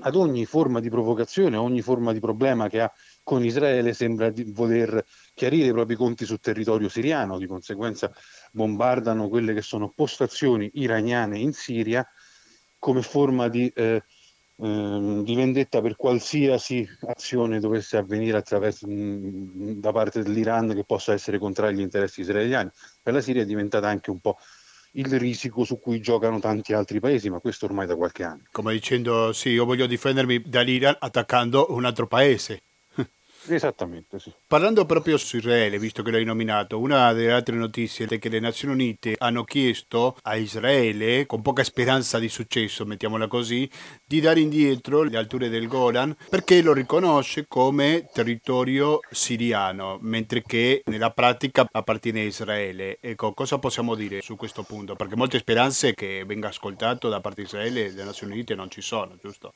ad ogni forma di provocazione, ogni forma di problema che ha con Israele sembra di voler chiarire i propri conti sul territorio siriano, di conseguenza bombardano quelle che sono postazioni iraniane in Siria come forma di, eh, eh, di, vendetta per qualsiasi azione dovesse avvenire mh, mm, da parte dell'Iran che possa essere contraria agli interessi israeliani. Per la Siria è diventata anche un po' il risico su cui giocano tanti altri paesi, ma questo ormai da qualche anno. Come dicendo sì, io voglio difendermi dall'Iran attaccando un altro paese. Esattamente, sì. Parlando proprio su Israele, visto che l'hai nominato, una delle altre notizie è che le Nazioni Unite hanno chiesto a Israele, con poca speranza di successo, mettiamola così, di dare indietro le alture del Golan perché lo riconosce come territorio siriano, mentre che nella pratica appartiene a Israele. Ecco, cosa possiamo dire su questo punto? Perché molte speranze che venga ascoltato da parte di Israele le Nazioni Unite non ci sono, giusto?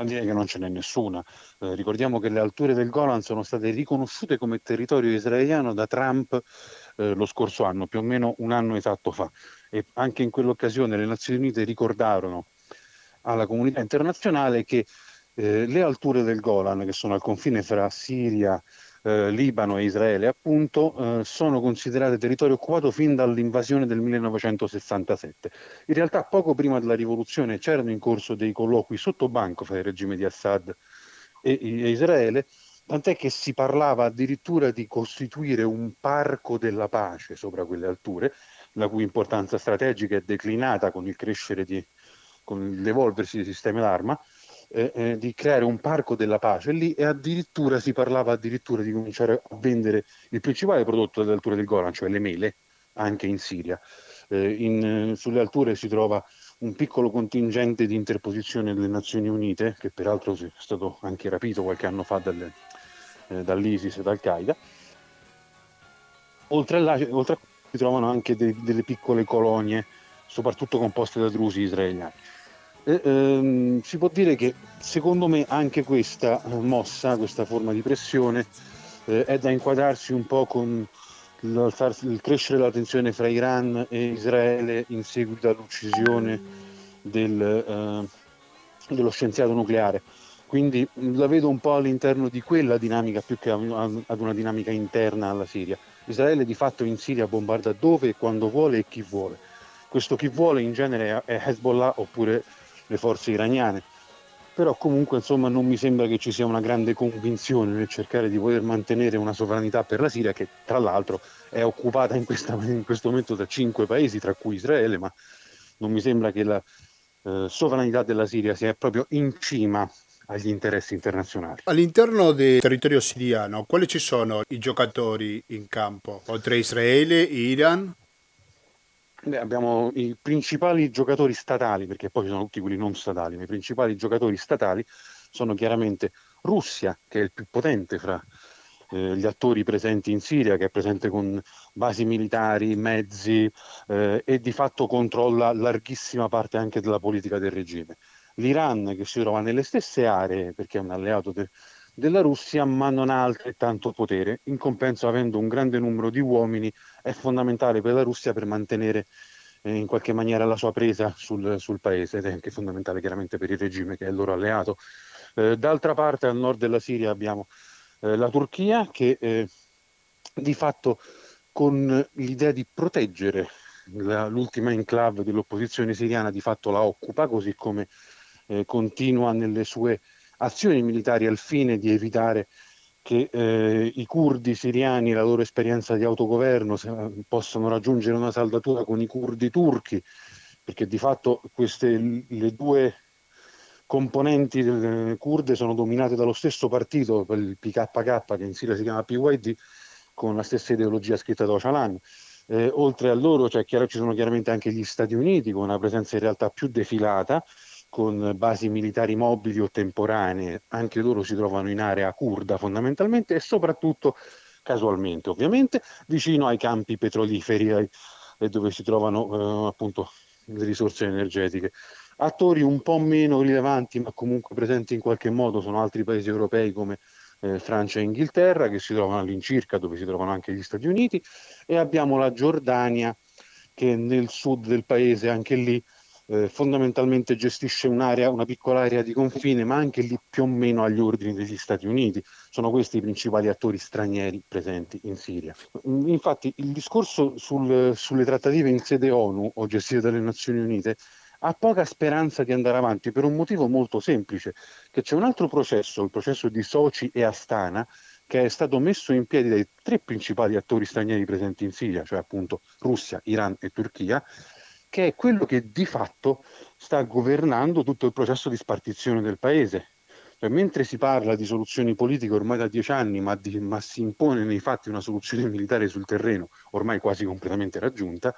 Ma direi che non ce n'è nessuna. Eh, ricordiamo che le alture del Golan sono state riconosciute come territorio israeliano da Trump eh, lo scorso anno, più o meno un anno esatto fa. E anche in quell'occasione le Nazioni Unite ricordarono alla comunità internazionale che eh, le alture del Golan, che sono al confine fra Siria, eh, Libano e Israele, appunto, eh, sono considerate territorio occupato fin dall'invasione del 1967. In realtà, poco prima della rivoluzione c'erano in corso dei colloqui sotto banco fra il regime di Assad e, e Israele, tant'è che si parlava addirittura di costituire un parco della pace sopra quelle alture, la cui importanza strategica è declinata con il crescere di, con l'evolversi dei sistemi d'arma eh, eh, di creare un parco della pace lì e addirittura si parlava addirittura di cominciare a vendere il principale prodotto delle alture del Golan, cioè le mele, anche in Siria. Eh, in, sulle alture si trova un piccolo contingente di interposizione delle Nazioni Unite, che peraltro è stato anche rapito qualche anno fa dalle, eh, dall'ISIS e dal Qaeda. Oltre a, là, oltre a si trovano anche de, delle piccole colonie, soprattutto composte da drusi israeliani. Eh, ehm, si può dire che secondo me anche questa mossa, questa forma di pressione, eh, è da inquadrarsi un po' con il, il crescere della tensione fra Iran e Israele in seguito all'uccisione del, eh, dello scienziato nucleare. Quindi la vedo un po' all'interno di quella dinamica più che ad una dinamica interna alla Siria. Israele di fatto in Siria bombarda dove quando vuole e chi vuole. Questo chi vuole in genere è Hezbollah oppure le forze iraniane. Però comunque insomma non mi sembra che ci sia una grande convinzione nel cercare di poter mantenere una sovranità per la Siria che tra l'altro è occupata in, questa, in questo momento da cinque paesi, tra cui Israele, ma non mi sembra che la eh, sovranità della Siria sia proprio in cima agli interessi internazionali. All'interno del territorio siriano, quali ci sono i giocatori in campo? Oltre Israele, Iran? Beh, abbiamo i principali giocatori statali, perché poi ci sono tutti quelli non statali, ma i principali giocatori statali sono chiaramente Russia, che è il più potente fra eh, gli attori presenti in Siria, che è presente con basi militari, mezzi eh, e di fatto controlla larghissima parte anche della politica del regime. L'Iran, che si trova nelle stesse aree, perché è un alleato de- della Russia, ma non ha altrettanto potere. In compenso, avendo un grande numero di uomini, è fondamentale per la Russia per mantenere eh, in qualche maniera la sua presa sul, sul, paese ed è anche fondamentale chiaramente per il regime che è il loro alleato. Eh, d'altra parte, al nord della Siria abbiamo eh, la Turchia che eh, di fatto con l'idea di proteggere la, l'ultima enclave dell'opposizione siriana di fatto la occupa, così come eh, continua nelle sue azioni militari al fine di evitare che eh, i curdi siriani, la loro esperienza di autogoverno, possano raggiungere una saldatura con i curdi turchi, perché di fatto queste le due componenti kurde sono dominate dallo stesso partito, il PKK, che in Siria si chiama PYD, con la stessa ideologia scritta da Ocalan. Eh, oltre a loro cioè, ci sono chiaramente anche gli Stati Uniti, con una presenza in realtà più defilata, con basi militari mobili o temporanee, anche loro si trovano in area kurda fondamentalmente e soprattutto casualmente ovviamente vicino ai campi petroliferi eh, dove si trovano eh, appunto le risorse energetiche. Attori un po' meno rilevanti ma comunque presenti in qualche modo sono altri paesi europei come eh, Francia e Inghilterra che si trovano all'incirca dove si trovano anche gli Stati Uniti e abbiamo la Giordania che nel sud del paese anche lì eh, fondamentalmente gestisce un'area, una piccola area di confine, ma anche lì più o meno agli ordini degli Stati Uniti. Sono questi i principali attori stranieri presenti in Siria. Infatti il discorso sul, sulle trattative in sede ONU o gestite dalle Nazioni Unite ha poca speranza di andare avanti per un motivo molto semplice, che c'è un altro processo, il processo di Sochi e Astana, che è stato messo in piedi dai tre principali attori stranieri presenti in Siria, cioè appunto Russia, Iran e Turchia, che è quello che di fatto sta governando tutto il processo di spartizione del paese. Cioè, mentre si parla di soluzioni politiche ormai da dieci anni, ma, di, ma si impone nei fatti una soluzione militare sul terreno ormai quasi completamente raggiunta,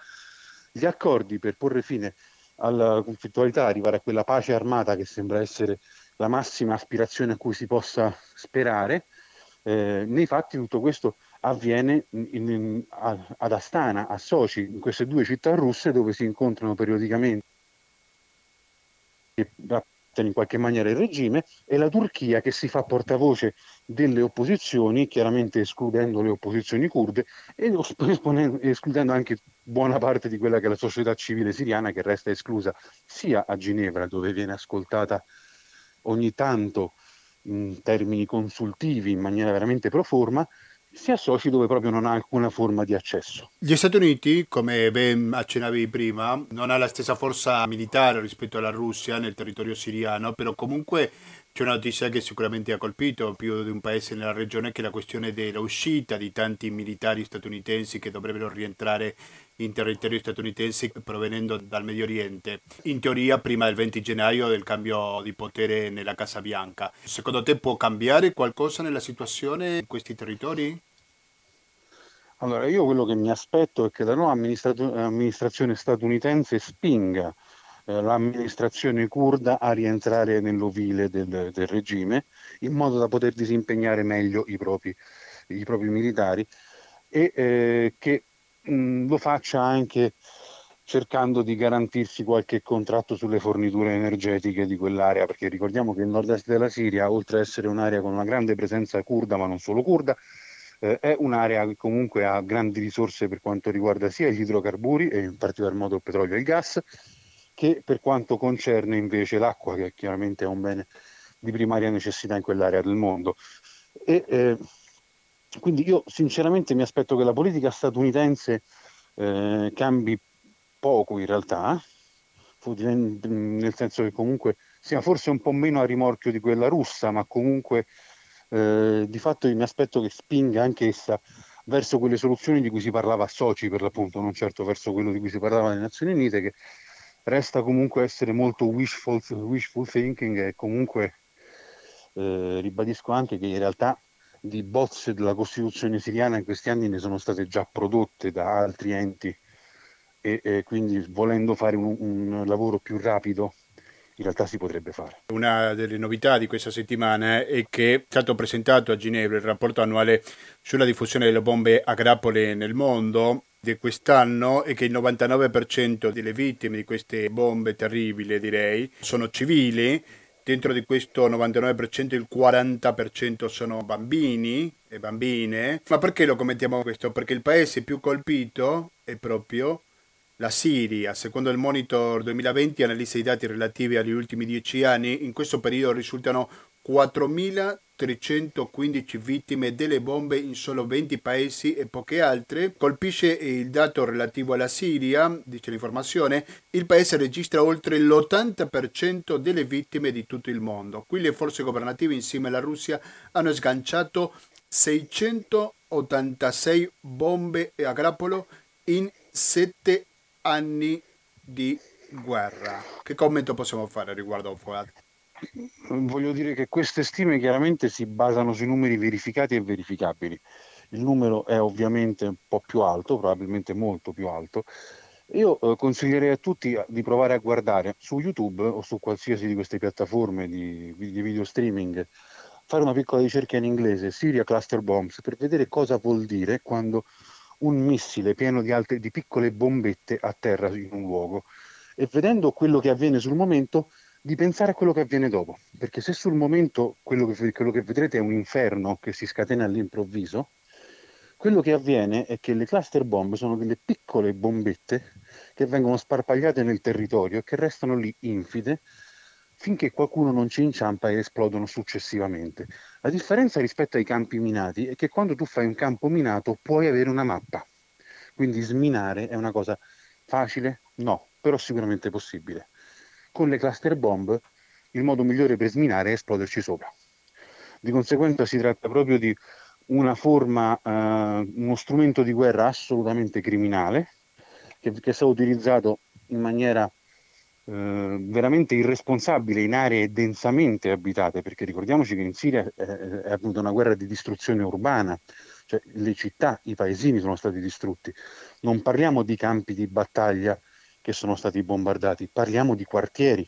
gli accordi per porre fine alla conflittualità, arrivare a quella pace armata che sembra essere la massima aspirazione a cui si possa sperare, eh, nei fatti tutto questo avviene in, in, a, ad Astana, a Sochi, in queste due città russe dove si incontrano periodicamente. In qualche maniera il regime e la Turchia che si fa portavoce delle opposizioni, chiaramente escludendo le opposizioni kurde e escludendo anche buona parte di quella che è la società civile siriana che resta esclusa sia a Ginevra dove viene ascoltata ogni tanto in termini consultivi in maniera veramente pro forma si associ dove proprio non ha alcuna forma di accesso. Gli Stati Uniti, come ben accennavi prima, non ha la stessa forza militare rispetto alla Russia nel territorio siriano, però comunque c'è una notizia che sicuramente ha colpito più di un paese nella regione che è la questione dell'uscita di tanti militari statunitensi che dovrebbero rientrare in territorio statunitense provenendo dal Medio Oriente, in teoria prima del 20 gennaio del cambio di potere nella Casa Bianca. Secondo te può cambiare qualcosa nella situazione in questi territori? Allora, io quello che mi aspetto è che la nuova amministrazione statunitense spinga eh, l'amministrazione kurda a rientrare nell'ovile del, del, regime in modo da poter disimpegnare meglio i propri, i propri militari e eh, che mh, lo faccia anche cercando di garantirsi qualche contratto sulle forniture energetiche di quell'area, perché ricordiamo che il nord-est della Siria, oltre ad essere un'area con una grande presenza kurda, ma non solo kurda, eh, è un'area che comunque ha grandi risorse per quanto riguarda sia gli idrocarburi, e in particolar modo il petrolio e il gas, che per quanto concerne invece l'acqua, che chiaramente è un bene di primaria necessità in quell'area del mondo. E, eh, quindi io sinceramente mi aspetto che la politica statunitense eh, cambi poco in realtà, nel senso che comunque sia forse un po' meno a rimorchio di quella russa, ma comunque eh, di fatto mi aspetto che spinga anche essa verso quelle soluzioni di cui si parlava a Soci per l'appunto, non certo verso quello di cui si parlava alle Nazioni Unite, che resta comunque essere molto wishful, wishful thinking e comunque eh, ribadisco anche che in realtà di bozze della Costituzione siriana in questi anni ne sono state già prodotte da altri enti e, e quindi volendo fare un, un lavoro più rapido in realtà si potrebbe fare. Una delle novità di questa settimana è che è stato presentato a Ginevra il rapporto annuale sulla diffusione delle bombe a grappole nel mondo di quest'anno è che il 99% delle vittime di queste bombe terribili, direi, sono civili. Dentro di questo 99% il 40% sono bambini e bambine. Ma perché lo commentiamo questo? Perché il paese più colpito è proprio la Siria. Secondo il Monitor 2020 analizza i dati relativi agli ultimi dieci anni. In questo periodo risultano 4.315 vittime delle bombe in solo 20 paesi e poche altre. Colpisce il dato relativo alla Siria, dice l'informazione, il paese registra oltre l'80% delle vittime di tutto il mondo. Qui le forze governative insieme alla Russia hanno sganciato 686 bombe a grappolo in 7 anni di guerra. Che commento possiamo fare riguardo a Fuad? Voglio dire che queste stime chiaramente si basano sui numeri verificati e verificabili. Il numero è ovviamente un po' più alto, probabilmente molto più alto. Io eh, consiglierei a tutti di provare a guardare su YouTube o su qualsiasi di queste piattaforme di, di video streaming, fare una piccola ricerca in inglese, Syria Cluster Bombs, per vedere cosa vuol dire quando un missile pieno di, altre, di piccole bombette atterra in un luogo. E vedendo quello che avviene sul momento, di pensare a quello che avviene dopo, perché se sul momento quello che, quello che vedrete è un inferno che si scatena all'improvviso, quello che avviene è che le cluster bomb sono delle piccole bombette che vengono sparpagliate nel territorio e che restano lì infide finché qualcuno non ci inciampa e esplodono successivamente. La differenza rispetto ai campi minati è che quando tu fai un campo minato puoi avere una mappa, quindi sminare è una cosa facile? No, però sicuramente possibile con le cluster bomb il modo migliore per sminare è esploderci sopra. Di conseguenza si tratta proprio di una forma, eh, uno strumento di guerra assolutamente criminale che, che è stato utilizzato in maniera eh, veramente irresponsabile in aree densamente abitate, perché ricordiamoci che in Siria è, è avvenuta una guerra di distruzione urbana, cioè le città, i paesini sono stati distrutti. Non parliamo di campi di battaglia che sono stati bombardati, parliamo di quartieri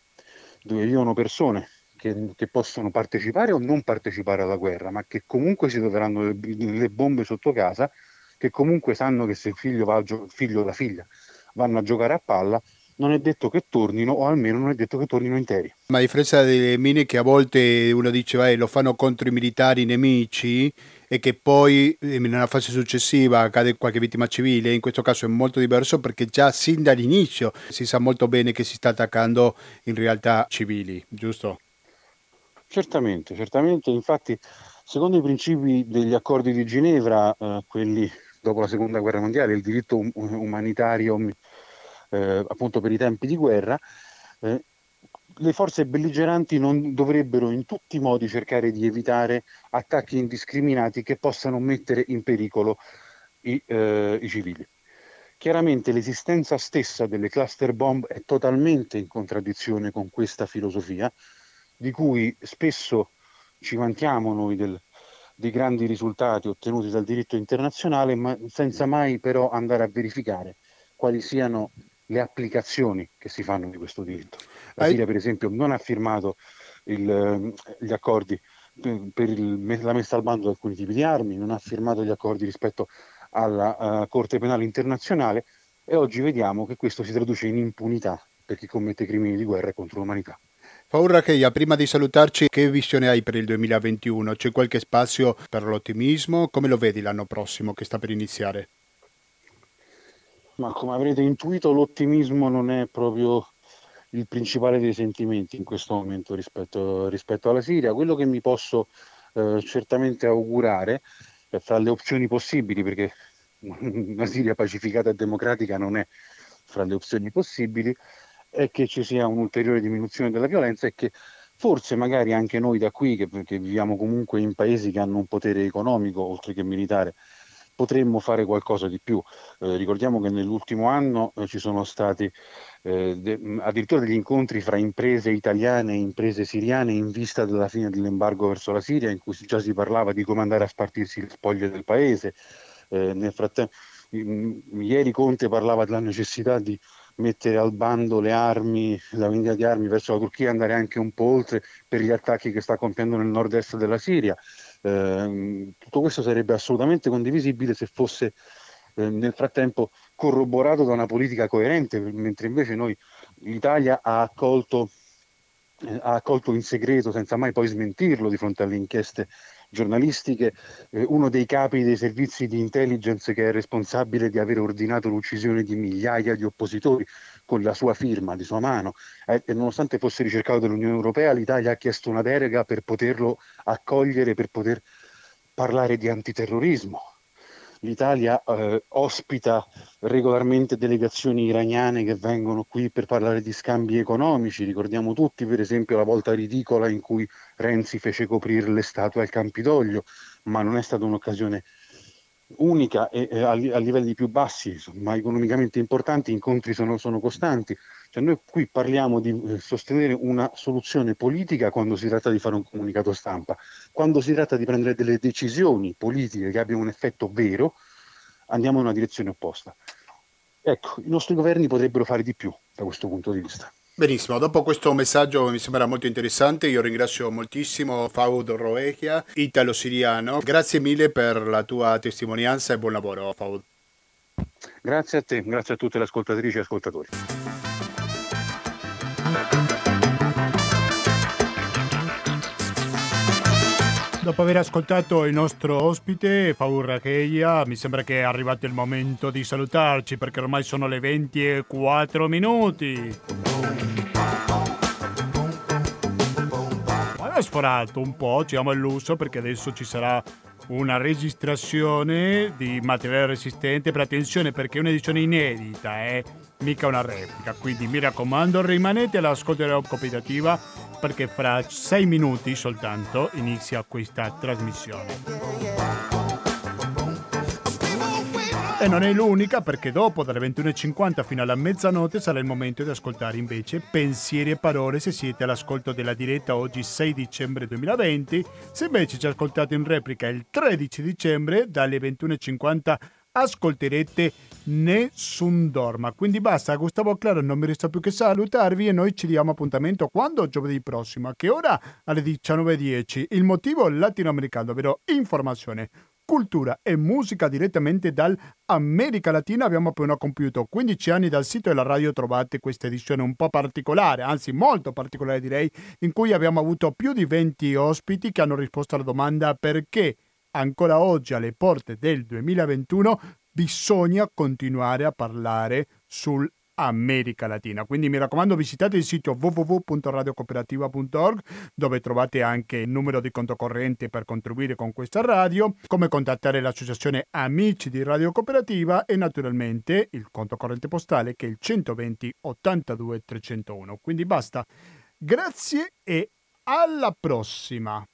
dove vivono persone che, che, possono partecipare o non partecipare alla guerra, ma che comunque si troveranno le, le bombe sotto casa, che comunque sanno che se il figlio, va gio- figlio o la figlia vanno a giocare a palla, non è detto che tornino o almeno non è detto che tornino interi. Ma a differenza delle mine che a volte uno dice vai, lo fanno contro i militari nemici e che poi eh, nella fase successiva cade qualche vittima civile, in questo caso è molto diverso perché già sin dall'inizio si sa molto bene che si sta attaccando in realtà civili, giusto? Certamente, certamente, infatti secondo i principi degli accordi di Ginevra, eh, quelli dopo la seconda guerra mondiale, il diritto um- umanitario eh, appunto per i tempi di guerra, eh, le forze belligeranti non dovrebbero in tutti i modi cercare di evitare attacchi indiscriminati che possano mettere in pericolo i, eh, i civili. Chiaramente l'esistenza stessa delle cluster bomb è totalmente in contraddizione con questa filosofia, di cui spesso ci vantiamo noi del, dei grandi risultati ottenuti dal diritto internazionale, ma senza mai però andare a verificare quali siano le applicazioni che si fanno di questo diritto. La Siria, per esempio, non ha firmato il, gli accordi per il, la messa al bando di alcuni tipi di armi, non ha firmato gli accordi rispetto alla uh, Corte Penale Internazionale e oggi vediamo che questo si traduce in impunità per chi commette crimini di guerra contro l'umanità. Paura Cheia, prima di salutarci, che visione hai per il 2021? C'è qualche spazio per l'ottimismo? Come lo vedi l'anno prossimo che sta per iniziare? Ma come avrete intuito, l'ottimismo non è proprio il principale dei sentimenti in questo momento rispetto, rispetto alla Siria. Quello che mi posso eh, certamente augurare, eh, fra le opzioni possibili, perché una Siria pacificata e democratica non è fra le opzioni possibili, è che ci sia un'ulteriore diminuzione della violenza e che forse magari anche noi da qui, che, che viviamo comunque in paesi che hanno un potere economico oltre che militare, potremmo fare qualcosa di più. Eh, ricordiamo che nell'ultimo anno eh, ci sono stati eh, de- addirittura degli incontri fra imprese italiane e imprese siriane in vista della fine dell'embargo verso la Siria, in cui già si parlava di come andare a spartirsi le spoglie del paese. Eh, nel frattempo, ieri Conte parlava della necessità di mettere al bando le armi, la vendita di armi verso la Turchia, andare anche un po' oltre per gli attacchi che sta compiendo nel nord-est della Siria. Eh, tutto questo sarebbe assolutamente condivisibile se fosse eh, nel frattempo corroborato da una politica coerente, mentre invece noi l'Italia ha accolto, eh, ha accolto in segreto, senza mai poi smentirlo di fronte alle inchieste giornalistiche, eh, uno dei capi dei servizi di intelligence che è responsabile di aver ordinato l'uccisione di migliaia di oppositori, con la sua firma di sua mano eh, e nonostante fosse ricercato dall'Unione Europea, l'Italia ha chiesto una delega per poterlo accogliere, per poter parlare di antiterrorismo. L'Italia eh, ospita regolarmente delegazioni iraniane che vengono qui per parlare di scambi economici. Ricordiamo tutti, per esempio, la volta ridicola in cui Renzi fece coprire le statue al Campidoglio, ma non è stata un'occasione unica e, a, livelli più bassi, ma economicamente importanti, i incontri sono, sono costanti. Cioè noi qui parliamo di eh, sostenere una soluzione politica quando si tratta di fare un comunicato stampa, quando si tratta di prendere delle decisioni politiche che abbiano un effetto vero, andiamo in una direzione opposta. Ecco, i nostri governi potrebbero fare di più da questo punto di vista. Benissimo, dopo questo messaggio mi sembra molto interessante, io ringrazio moltissimo Faud Roechia, italo-siriano. Grazie mille per la tua testimonianza e buon lavoro Faud. Grazie a te, grazie a tutte le ascoltatrici e ascoltatori. Dopo aver ascoltato il nostro ospite, Faur Racheia, mi sembra che è arrivato il momento di salutarci perché ormai sono le 20 e 4 minuti. Ma sforato un po', ci amo il lusso perché adesso ci sarà una registrazione di materiale resistente per attenzione perché è un'edizione inedita, eh? Mica una replica. Quindi mi raccomando, rimanete all'ascolto della cooperativa perché fra sei minuti soltanto inizia questa trasmissione. E non è l'unica perché dopo dalle 21.50 fino alla mezzanotte sarà il momento di ascoltare invece pensieri e parole se siete all'ascolto della diretta oggi 6 dicembre 2020. Se invece ci ascoltate in replica il 13 dicembre dalle 21.50 ascolterete Nessun Dorma. Quindi basta, Gustavo Claro non mi resta più che salutarvi e noi ci diamo appuntamento quando? Giovedì prossimo. A che ora? Alle 19.10. Il motivo latinoamericano, ovvero informazione cultura e musica direttamente dall'America Latina. Abbiamo appena compiuto 15 anni dal sito della radio, trovate questa edizione un po' particolare, anzi molto particolare direi, in cui abbiamo avuto più di 20 ospiti che hanno risposto alla domanda perché ancora oggi alle porte del 2021 bisogna continuare a parlare sul America Latina. Quindi mi raccomando visitate il sito www.radiocooperativa.org dove trovate anche il numero di conto corrente per contribuire con questa radio, come contattare l'associazione Amici di Radio Cooperativa e naturalmente il conto corrente postale che è il 120 82 301. Quindi basta. Grazie e alla prossima.